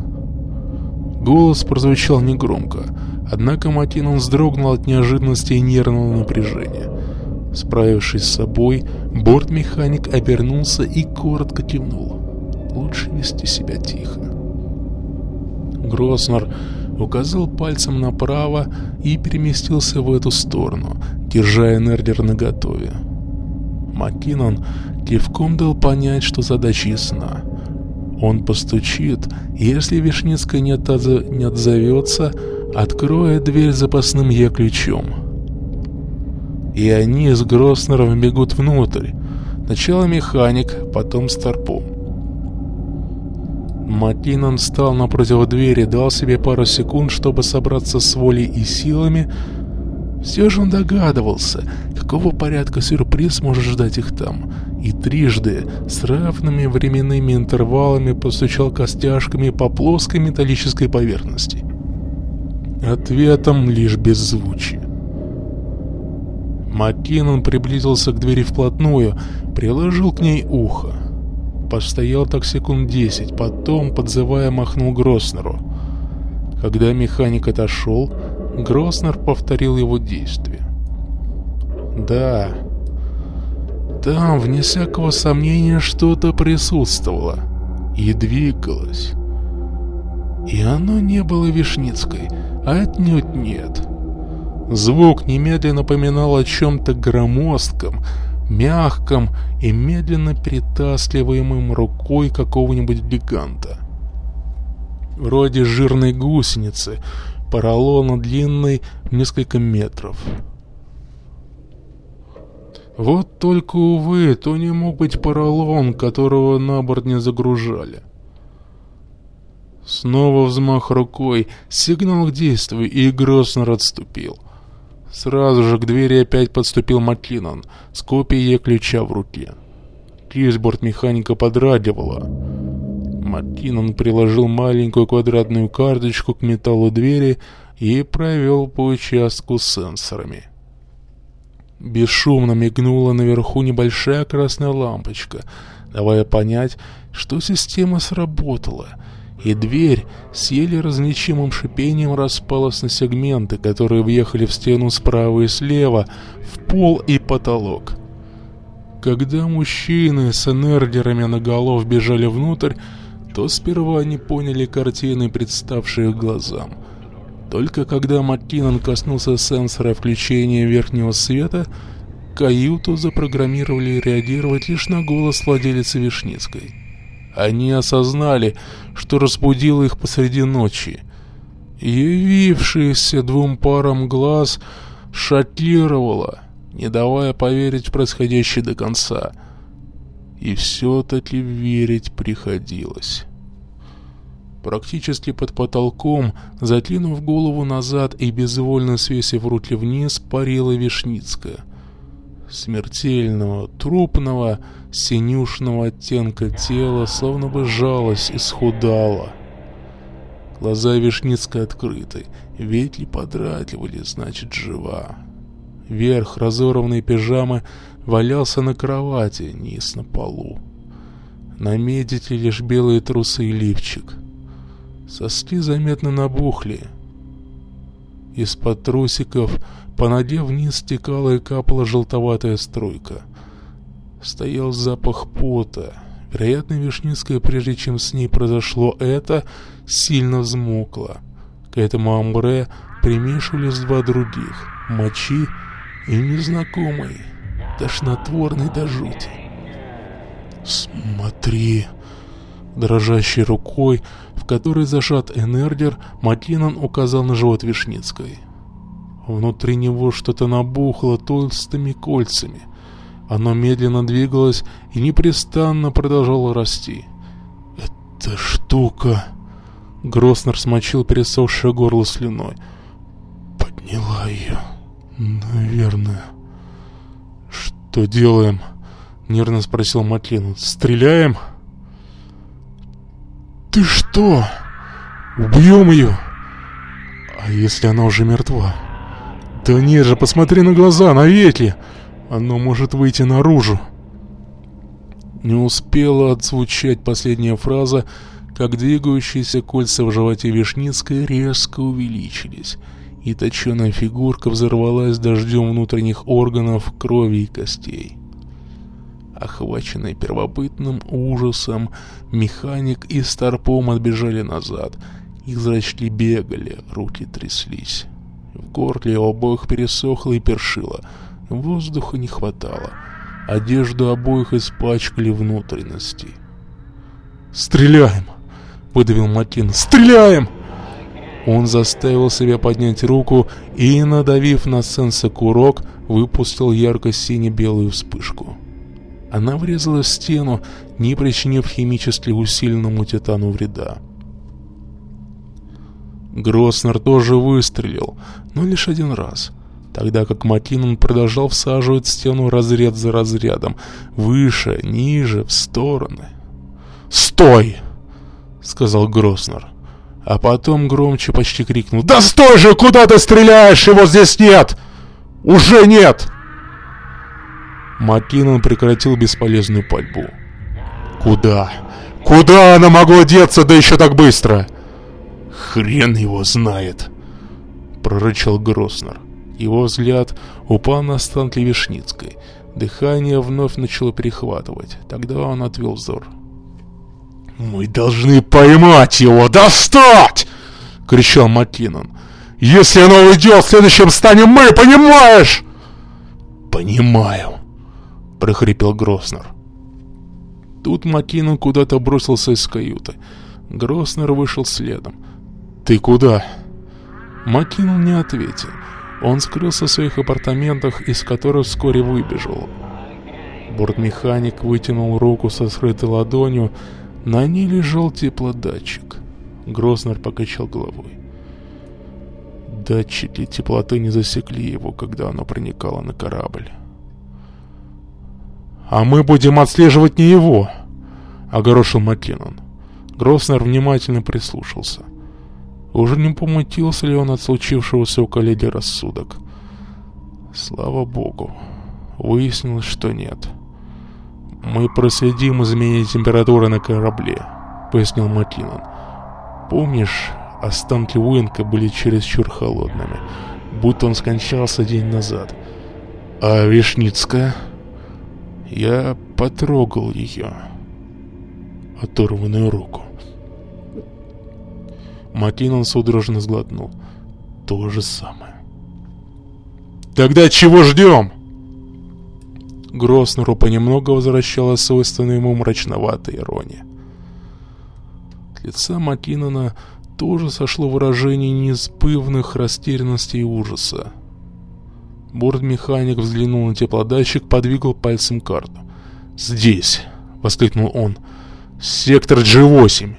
Голос прозвучал негромко, однако Матинон вздрогнул от неожиданности и нервного напряжения. Справившись с собой, бортмеханик обернулся и коротко кивнул. Лучше вести себя тихо. Гроснер указал пальцем направо и переместился в эту сторону, держа Энердер наготове. Маккинон кивком дал понять, что задача ясна. Он постучит, если Вишницкая не, отоза... не отзовется, откроет дверь запасным Е-ключом и они с Гроснером бегут внутрь. Сначала механик, потом Старпом. Маккинон встал напротив двери, дал себе пару секунд, чтобы собраться с волей и силами. Все же он догадывался, какого порядка сюрприз может ждать их там. И трижды, с равными временными интервалами, постучал костяшками по плоской металлической поверхности. Ответом лишь беззвучие. Маккинон приблизился к двери вплотную, приложил к ней ухо. Постоял так секунд десять, потом, подзывая, махнул Гроснеру. Когда механик отошел, Гроснер повторил его действие. Да, там, вне всякого сомнения, что-то присутствовало и двигалось. И оно не было Вишницкой, а отнюдь нет. Звук немедленно напоминал о чем-то громоздком, мягком и медленно перетаскиваемым рукой какого-нибудь гиганта. Вроде жирной гусеницы, поролона длинной несколько метров. Вот только, увы, то не мог быть поролон, которого на борт не загружали. Снова взмах рукой, сигнал к действию, и Гроснер отступил. Сразу же к двери опять подступил Маклинон с копией ключа в руке. Кишборд механика подрагивала. Маклинон приложил маленькую квадратную карточку к металлу двери и провел по участку с сенсорами. Бесшумно мигнула наверху небольшая красная лампочка, давая понять, что система сработала — и дверь с еле различимым шипением распалась на сегменты, которые въехали в стену справа и слева, в пол и потолок. Когда мужчины с энергерами наголов бежали внутрь, то сперва не поняли картины, представшие глазам. Только когда Мартинан коснулся сенсора включения верхнего света, каюту запрограммировали реагировать лишь на голос владелицы Вишницкой. Они осознали, что разбудило их посреди ночи. Явившаяся двум парам глаз шокировала, не давая поверить в происходящее до конца. И все-таки верить приходилось. Практически под потолком, заклинув голову назад и безвольно свесив руки вниз, парила Вишницкая. Смертельного, трупного, синюшного оттенка тела словно бы жалось и схудало. Глаза Вишницкой открыты, ветли подрагивали, значит, жива. Верх разорванной пижамы валялся на кровати, низ на полу. На медите лишь белые трусы и лифчик. Соски заметно набухли. Из-под трусиков по ноге вниз стекала и капала желтоватая струйка. Стоял запах пота. Вероятно, Вишницкая, прежде чем с ней произошло это, сильно взмокла. К этому амбре примешивались два других — мочи и незнакомый, тошнотворный до жути. «Смотри!» Дрожащей рукой, которой зажат энергер, Маклинан указал на живот Вишницкой. Внутри него что-то набухло толстыми кольцами. Оно медленно двигалось и непрестанно продолжало расти. «Эта штука...» Гроснер смочил пересохшее горло слюной. «Подняла ее, наверное». «Что делаем?» — нервно спросил Маклин. «Стреляем?» «Ты что? Убьем ее?» «А если она уже мертва?» «Да нет же, посмотри на глаза, на ветли! Оно может выйти наружу!» Не успела отзвучать последняя фраза, как двигающиеся кольца в животе Вишницкой резко увеличились, и точеная фигурка взорвалась дождем внутренних органов, крови и костей. Охваченный первобытным ужасом, механик и старпом отбежали назад. Их зрачки бегали, руки тряслись. В горле у обоих пересохло и першило. Воздуха не хватало. Одежду обоих испачкали внутренности. «Стреляем!» — выдавил Матин. «Стреляем!» Он заставил себя поднять руку и, надавив на сенса курок, выпустил ярко-сине-белую вспышку. Она врезалась в стену, не причинив химически усиленному титану вреда. Гроснер тоже выстрелил, но лишь один раз, тогда как Макинон продолжал всаживать стену разряд за разрядом, выше, ниже, в стороны. «Стой!» — сказал Гроснер. А потом громче почти крикнул. «Да стой же! Куда ты стреляешь? Его здесь нет! Уже нет!» Маккинон прекратил бесполезную пальбу. «Куда? Куда она могла деться, да еще так быстро?» «Хрен его знает!» — прорычал Гроснер. Его взгляд упал на останки Вишницкой. Дыхание вновь начало перехватывать. Тогда он отвел взор. «Мы должны поймать его! Достать!» — кричал Маккинон. «Если оно уйдет, следующим станем мы, понимаешь?» «Понимаю», — прохрипел Гроснер. Тут Маккинон куда-то бросился из каюты. Гроснер вышел следом. «Ты куда?» Маккинон не ответил. Он скрылся в своих апартаментах, из которых вскоре выбежал. Бортмеханик вытянул руку со скрытой ладонью. На ней лежал теплодатчик. Грознер покачал головой. Датчики теплоты не засекли его, когда оно проникало на корабль. «А мы будем отслеживать не его!» — огорошил Маккинон. Гроснер внимательно прислушался. Уже не помутился ли он от случившегося у коллеги рассудок? Слава богу, выяснилось, что нет. «Мы проследим изменение температуры на корабле», — пояснил Маккинон. «Помнишь, останки Уинка были чересчур холодными, будто он скончался день назад. А Вишницкая?» Я потрогал ее. Оторванную руку. Маккинон судорожно сглотнул. то же самое. «Тогда чего ждем?» Гроснеру понемногу возвращалась свойственная ему мрачноватая ирония. С лица Маккинона тоже сошло выражение неизбывных растерянности и ужаса. Бортмеханик взглянул на теплодатчик, подвигал пальцем карту. «Здесь!» — воскликнул он. «Сектор G8!»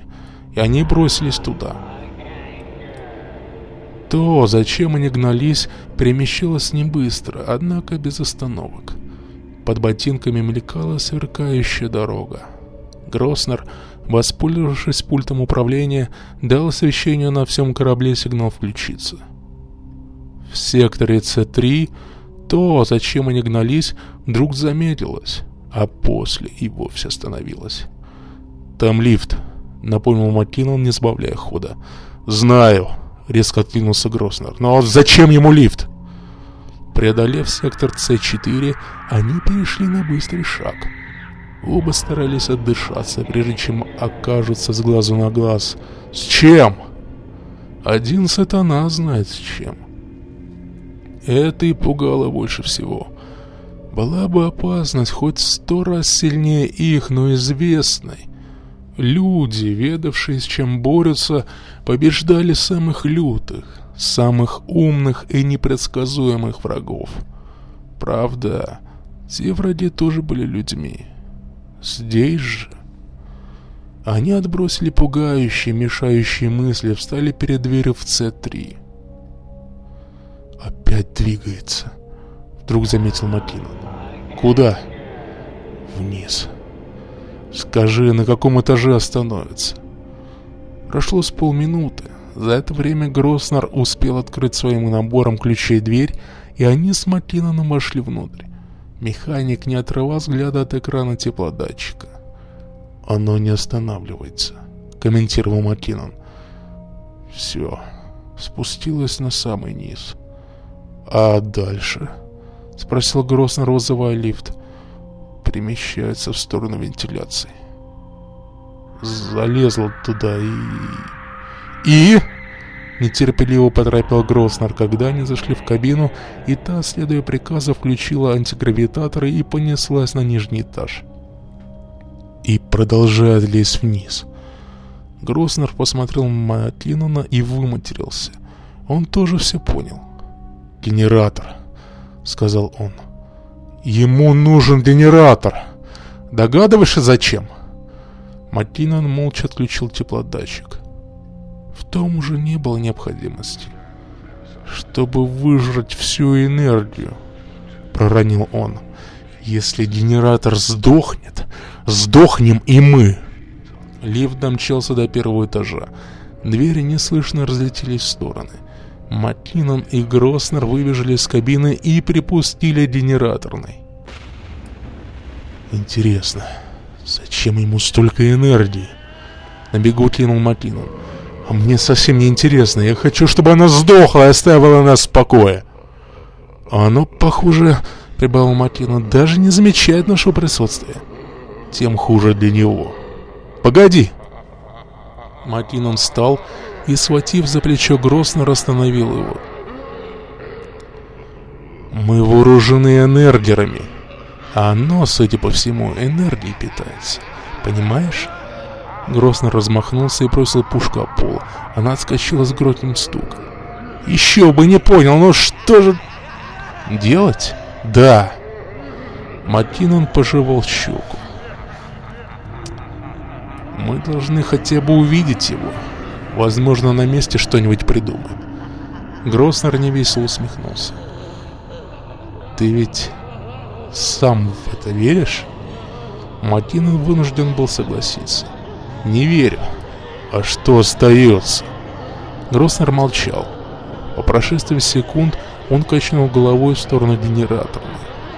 И они бросились туда. То, зачем они гнались, перемещалось не быстро, однако без остановок. Под ботинками мелькала сверкающая дорога. Гроснер, воспользовавшись пультом управления, дал освещению на всем корабле сигнал включиться. В секторе С-3 то, зачем они гнались, вдруг замедлилось, а после и вовсе остановилось. «Там лифт», — напомнил Маккинон, не сбавляя хода. «Знаю», — резко откликнулся Гроснер. «Но зачем ему лифт?» Преодолев сектор С4, они перешли на быстрый шаг. Оба старались отдышаться, прежде чем окажутся с глазу на глаз. «С чем?» «Один сатана знает с чем». Это и пугало больше всего. Была бы опасность хоть сто раз сильнее их, но известной. Люди, ведавшие, с чем борются, побеждали самых лютых, самых умных и непредсказуемых врагов. Правда, те враги тоже были людьми. Здесь же... Они отбросили пугающие, мешающие мысли, встали перед дверью в С-3 опять двигается. Вдруг заметил Маккинон. Куда? Вниз. Скажи, на каком этаже остановится? Прошло с полминуты. За это время Гроснер успел открыть своим набором ключей дверь, и они с Маккиноном вошли внутрь. Механик не отрывал взгляда от экрана теплодатчика. «Оно не останавливается», — комментировал Маккинон. «Все, спустилось на самый низ». «А дальше?» — спросил Грознер, вызывая лифт. «Перемещается в сторону вентиляции». Залезла туда и... «И?» Нетерпеливо поторопил Грознер, когда они зашли в кабину, и та, следуя приказу, включила антигравитаторы и понеслась на нижний этаж. И продолжает лезть вниз. Грознер посмотрел на Маклинона и выматерился. Он тоже все понял. «Генератор», — сказал он. «Ему нужен генератор. Догадываешься, зачем?» Мартинан молча отключил теплодатчик. В том уже не было необходимости. «Чтобы выжрать всю энергию», — проронил он. «Если генератор сдохнет, сдохнем и мы!» Лифт домчался до первого этажа. Двери неслышно разлетелись в стороны. Маккинон и Гроснер выбежали из кабины и припустили генераторной. Интересно, зачем ему столько энергии? На бегу Маккинон. А мне совсем не интересно. Я хочу, чтобы она сдохла и оставила нас в покое. А оно, похоже, прибавил Маккинон, даже не замечает нашего присутствия. Тем хуже для него. Погоди. Маккинон встал и, схватив за плечо Гроснер, остановил его. «Мы вооружены энергерами, а оно, судя по всему, энергией питается. Понимаешь?» Гроснер размахнулся и бросил пушку о пол. Она отскочила с громким стуком. «Еще бы не понял, ну что же...» «Делать?» «Да». Маккинон пожевал щеку. «Мы должны хотя бы увидеть его». Возможно, на месте что-нибудь придумает. Гроснер невесело усмехнулся. «Ты ведь сам в это веришь?» Маккинон вынужден был согласиться. «Не верю. А что остается?» Гроснер молчал. По прошествии секунд он качнул головой в сторону генераторной,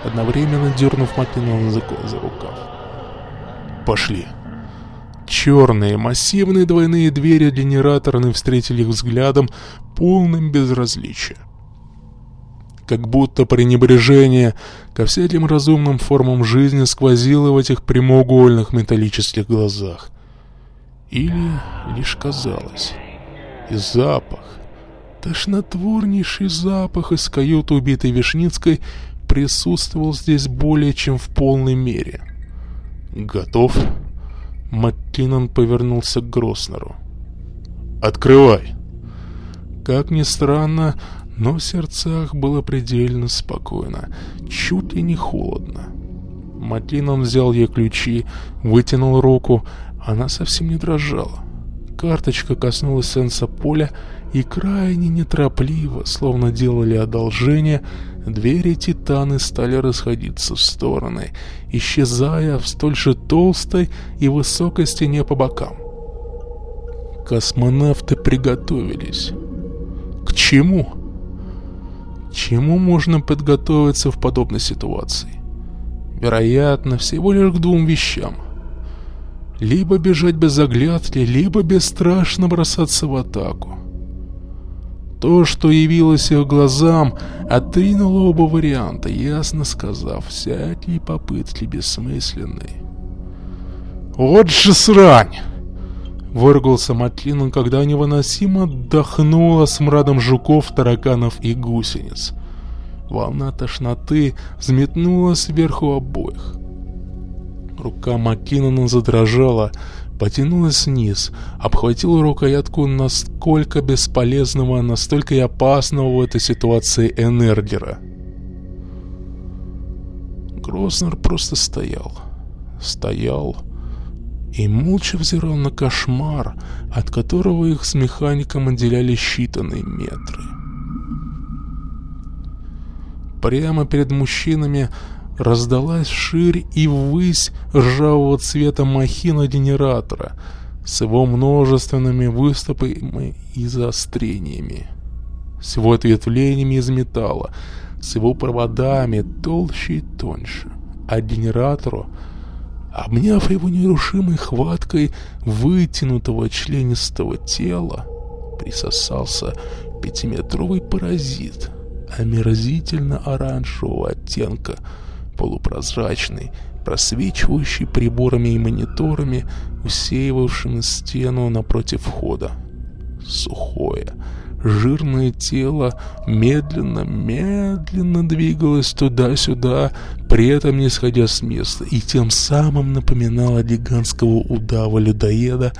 одновременно дернув за, за рукав. «Пошли!» Черные, массивные двойные двери генераторны встретили их взглядом, полным безразличия. Как будто пренебрежение ко всяким разумным формам жизни сквозило в этих прямоугольных металлических глазах. Или лишь казалось. И запах. Тошнотворнейший запах из каюты убитой Вишницкой присутствовал здесь более чем в полной мере. «Готов?» Маккинон повернулся к Гроснеру. «Открывай!» Как ни странно, но в сердцах было предельно спокойно, чуть ли не холодно. Маклинон взял ей ключи, вытянул руку, она совсем не дрожала. Карточка коснулась сенса поля, и крайне неторопливо, словно делали одолжение, двери Титаны стали расходиться в стороны, исчезая в столь же толстой и высокой стене по бокам. Космонавты приготовились. К чему? Чему можно подготовиться в подобной ситуации? Вероятно, всего лишь к двум вещам. Либо бежать без оглядки, либо бесстрашно бросаться в атаку. То, что явилось их глазам, отринуло оба варианта, ясно сказав, всякие попытки бессмысленные. «Вот же срань!» Выругался Матлинон, когда невыносимо дохнуло смрадом жуков, тараканов и гусениц. Волна тошноты взметнула сверху обоих. Рука Маккинона задрожала, потянулась вниз, обхватила рукоятку насколько бесполезного, настолько и опасного в этой ситуации Энергера. Грознер просто стоял. Стоял и молча взирал на кошмар, от которого их с механиком отделяли считанные метры. Прямо перед мужчинами раздалась ширь и ввысь ржавого цвета махина генератора с его множественными выступами и заострениями, с его ответвлениями из металла, с его проводами толще и тоньше, а генератору, обняв его нерушимой хваткой вытянутого членистого тела, присосался пятиметровый паразит омерзительно оранжевого оттенка — полупрозрачный, просвечивающий приборами и мониторами, усеивавшими стену напротив входа. Сухое, жирное тело медленно-медленно двигалось туда-сюда, при этом не сходя с места, и тем самым напоминало гигантского удава-людоеда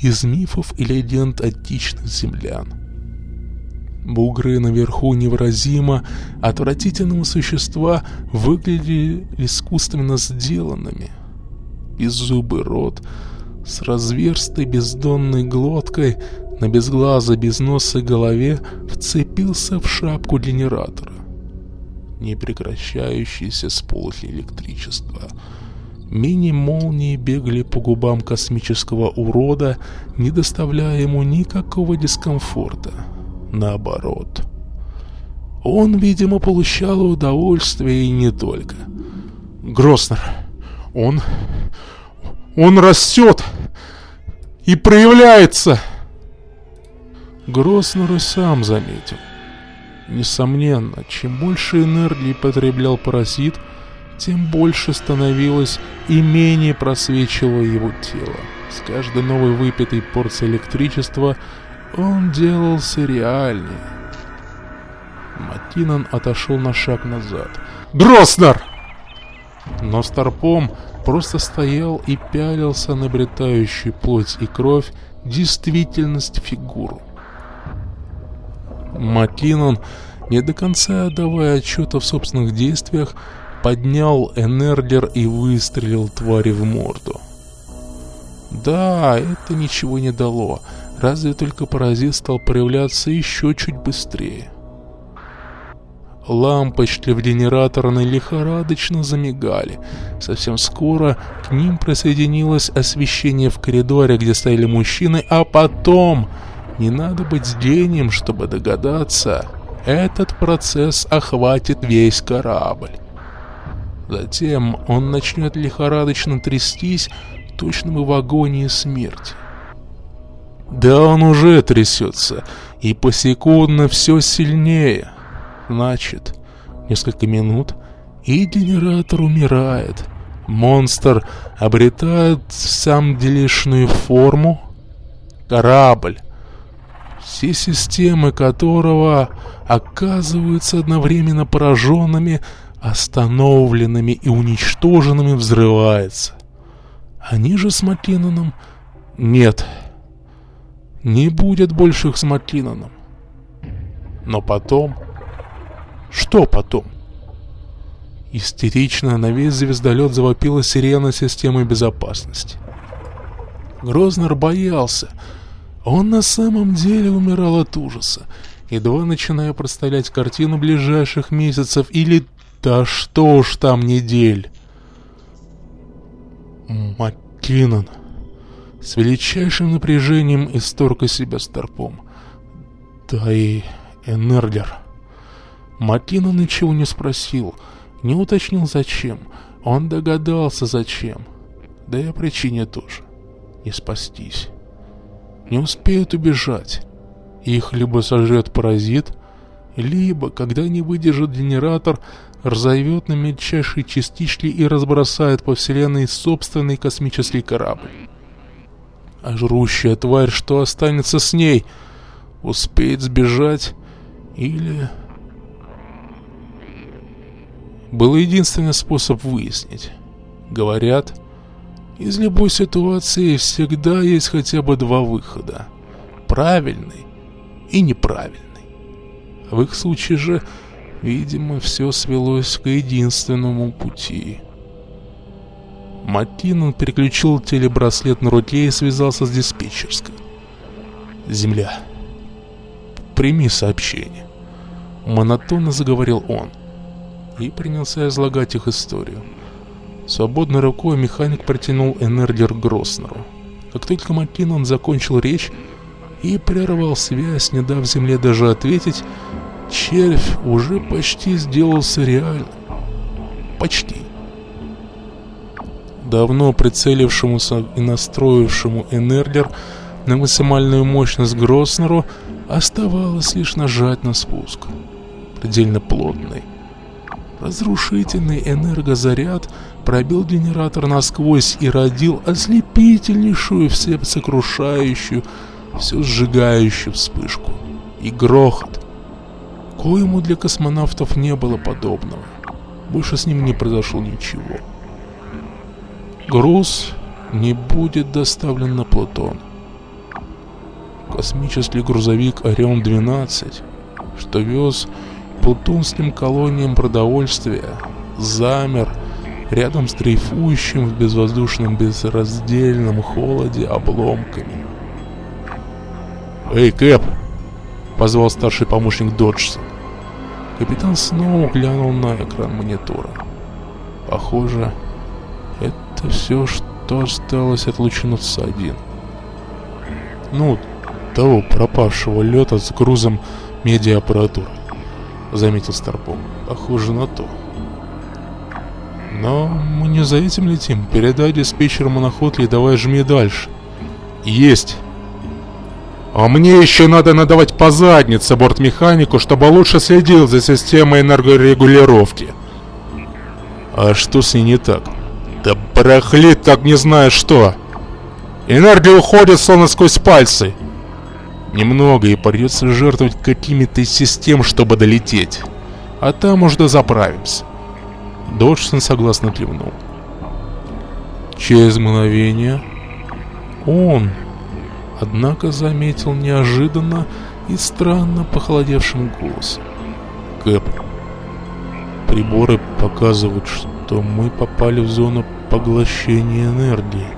из мифов и легенд античных землян. Бугры наверху невыразимо отвратительного существа выглядели искусственно сделанными. Беззубый рот с разверстой бездонной глоткой на безглазой безносой голове вцепился в шапку генератора. Непрекращающиеся сполохи электричества. Мини-молнии бегали по губам космического урода, не доставляя ему никакого дискомфорта наоборот. Он, видимо, получал удовольствие и не только. Гроснер, он... он растет и проявляется. Гроснер и сам заметил. Несомненно, чем больше энергии потреблял паразит, тем больше становилось и менее просвечивало его тело. С каждой новой выпитой порцией электричества – он делался реальнее. Матинан отошел на шаг назад. «Гроснер!» Но Старпом просто стоял и пялился на обретающую плоть и кровь действительность фигуру. Маккинон, не до конца отдавая отчета в собственных действиях, поднял Энердер и выстрелил твари в морду. Да, это ничего не дало, разве только паразит стал проявляться еще чуть быстрее. Лампочки в генераторной лихорадочно замигали. Совсем скоро к ним присоединилось освещение в коридоре, где стояли мужчины, а потом, не надо быть гением, чтобы догадаться, этот процесс охватит весь корабль. Затем он начнет лихорадочно трястись, точно в агонии смерти. Да он уже трясется, и посекундно все сильнее. Значит, несколько минут, и генератор умирает. Монстр обретает сам делишную форму. Корабль все системы которого оказываются одновременно пораженными, остановленными и уничтоженными, взрывается. Они же с Матиноном... Нет, не будет больше их с Матиноном. Но потом... Что потом? Истерично на весь звездолет завопила сирена системы безопасности. Грознер боялся. Он на самом деле умирал от ужаса, едва начиная представлять картину ближайших месяцев или да что уж там недель. Маккинон с величайшим напряжением исторг из себя старпом. Да и Энердер. Маккинон ничего не спросил, не уточнил зачем. Он догадался зачем. Да и о причине тоже. Не спастись. Не успеют убежать. Их либо сожрет паразит, либо, когда не выдержит генератор, разовьет на мельчайшие частички и разбросает по вселенной собственный космический корабль. А жрущая тварь, что останется с ней, успеет сбежать или был единственный способ выяснить. Говорят, из любой ситуации всегда есть хотя бы два выхода. Правильный и неправильный. В их случае же, видимо, все свелось к единственному пути. Маттинон переключил телебраслет на руке и связался с диспетчерской. «Земля. Прими сообщение». Монотонно заговорил он и принялся излагать их историю. Свободной рукой механик протянул Энердер Гроснеру. Как только Маккинон закончил речь и прервал связь, не дав земле даже ответить, червь уже почти сделался реальным. Почти. Давно прицелившемуся и настроившему Энердер на максимальную мощность Гроснеру оставалось лишь нажать на спуск. Предельно плотный, Разрушительный энергозаряд пробил генератор насквозь и родил ослепительнейшую, всесокрушающую, все сжигающую вспышку. И грохот, коему для космонавтов не было подобного. Больше с ним не произошло ничего. Груз не будет доставлен на Плутон. Космический грузовик Орион-12, что вез плутонским колониям продовольствия, замер рядом с дрейфующим в безвоздушном безраздельном холоде обломками. «Эй, Кэп!» — позвал старший помощник Доджсон. Капитан снова глянул на экран монитора. Похоже, это все, что осталось от Лучинуца-1. Ну, того пропавшего лета с грузом медиааппаратуры заметил Старпом. Похоже на то. Но мы не за этим летим. Передай диспетчеру моноходли и давай жми дальше. Есть. А мне еще надо надавать по заднице бортмеханику, чтобы лучше следил за системой энергорегулировки. А что с ней не так? Да барахлит так не знаю что. Энергия уходит словно сквозь пальцы. Немного, и придется жертвовать какими-то систем, чтобы долететь. А там уже заправимся. Доджсон согласно кивнул. Через мгновение он, однако, заметил неожиданно и странно похолодевшим голосом. Кэп, приборы показывают, что мы попали в зону поглощения энергии.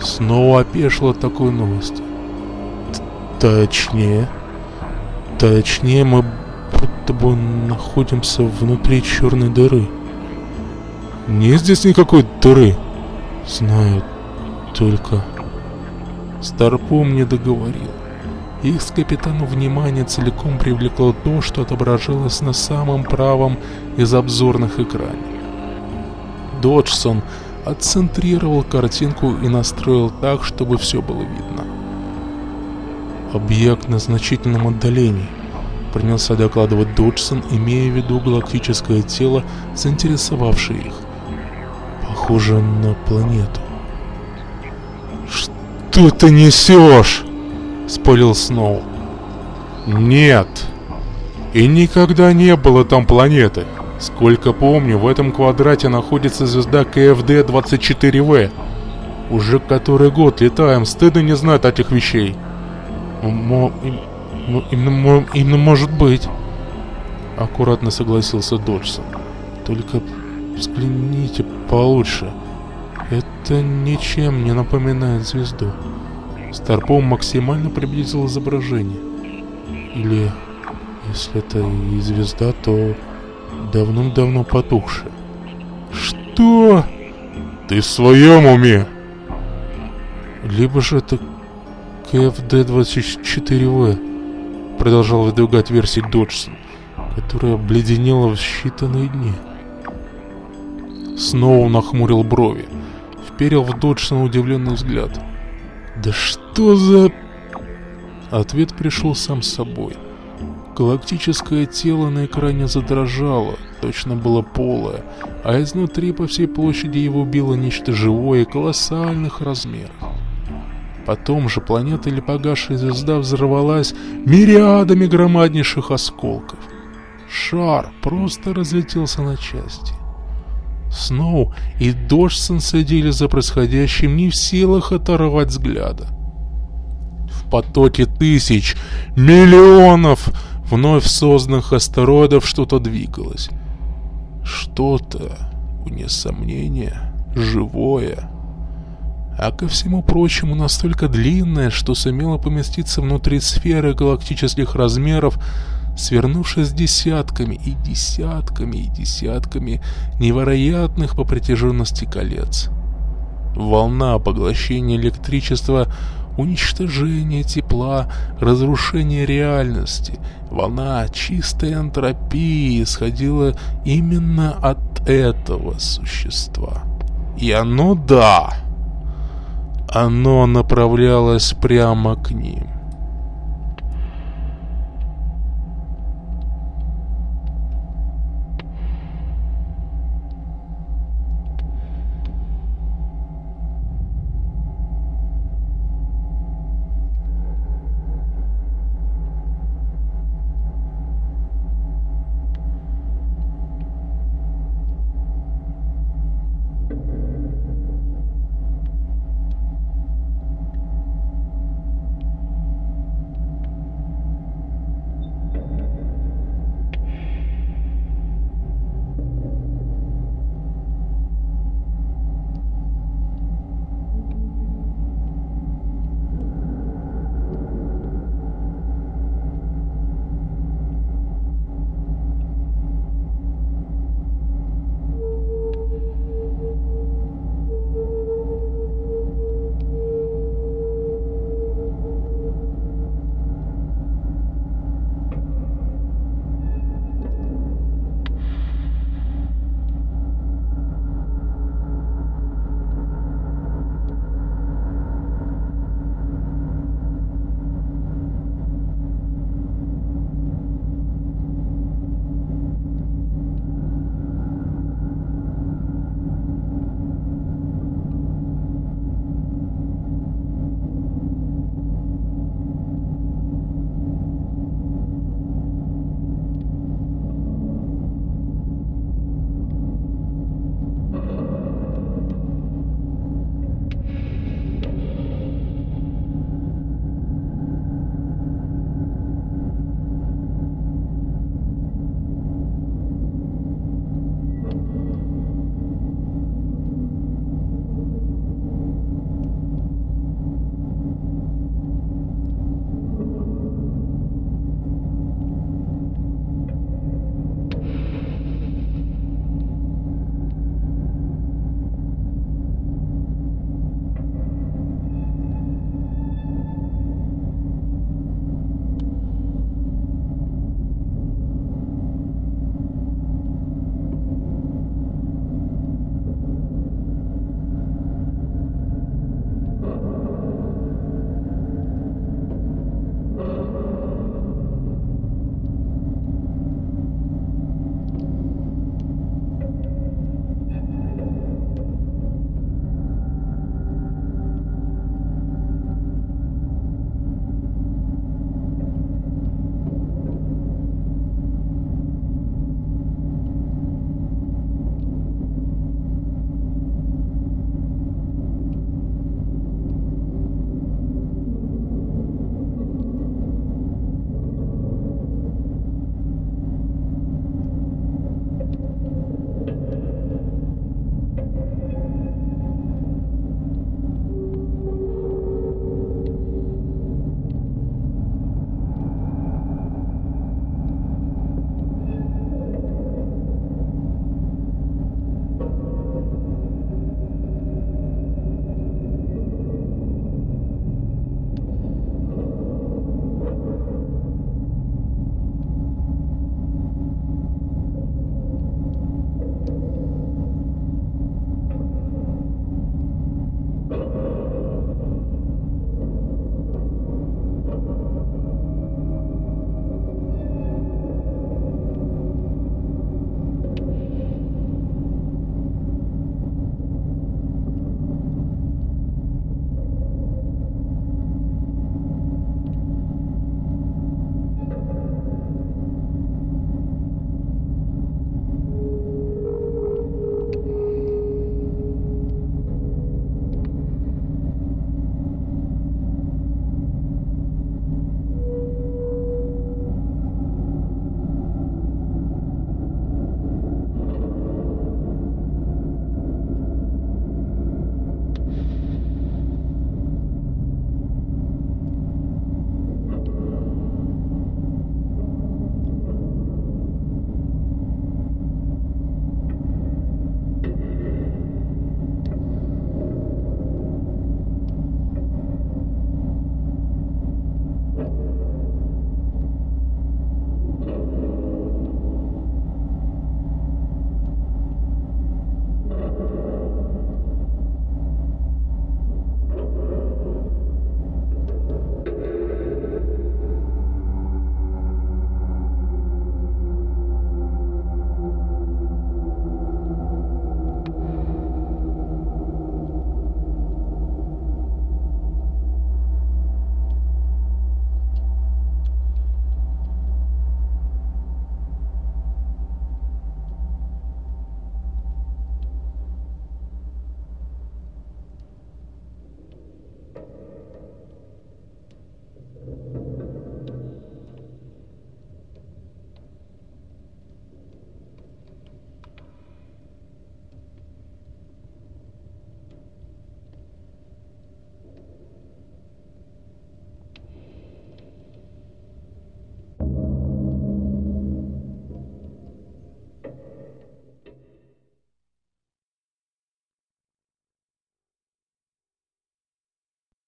Снова опешило такой новостью. Точнее. Точнее, мы будто бы находимся внутри черной дыры. Нет здесь никакой дыры. Знаю только... Старпом не договорил. Их с капитану внимание целиком привлекло то, что отображалось на самом правом из обзорных экранов. Доджсон отцентрировал картинку и настроил так, чтобы все было видно объект на значительном отдалении. Принялся докладывать Доджсон, имея в виду галактическое тело, заинтересовавшее их. Похоже на планету. «Что ты несешь?» спылил Сноу. Нет. И никогда не было там планеты. Сколько помню, в этом квадрате находится звезда КФД-24В. Уже который год летаем, стыдно не знать этих вещей. Именно, именно может быть. Аккуратно согласился Доджсон. Только взгляните получше. Это ничем не напоминает звезду. Старпом максимально приблизил изображение. Или, если это и звезда, то давным-давно потухшая. Что? Ты в своем уме? Либо же это КФД-24В, продолжал выдвигать версии Доджсон, которая обледенела в считанные дни. Сноу нахмурил брови, вперил в Доджсона удивленный взгляд. «Да что за...» Ответ пришел сам собой. Галактическое тело на экране задрожало, точно было полое, а изнутри по всей площади его било нечто живое колоссальных размеров. Потом же планета или погасшая звезда взорвалась мириадами громаднейших осколков. Шар просто разлетелся на части. Сноу и Доджсон следили за происходящим не в силах оторвать взгляда. В потоке тысяч, миллионов вновь созданных астероидов что-то двигалось. Что-то, вне сомнения, живое а ко всему прочему настолько длинная, что сумела поместиться внутри сферы галактических размеров, свернувшись десятками и десятками и десятками невероятных по протяженности колец. Волна поглощения электричества, уничтожения тепла, разрушения реальности, волна чистой энтропии исходила именно от этого существа. И оно, да, оно направлялось прямо к ним.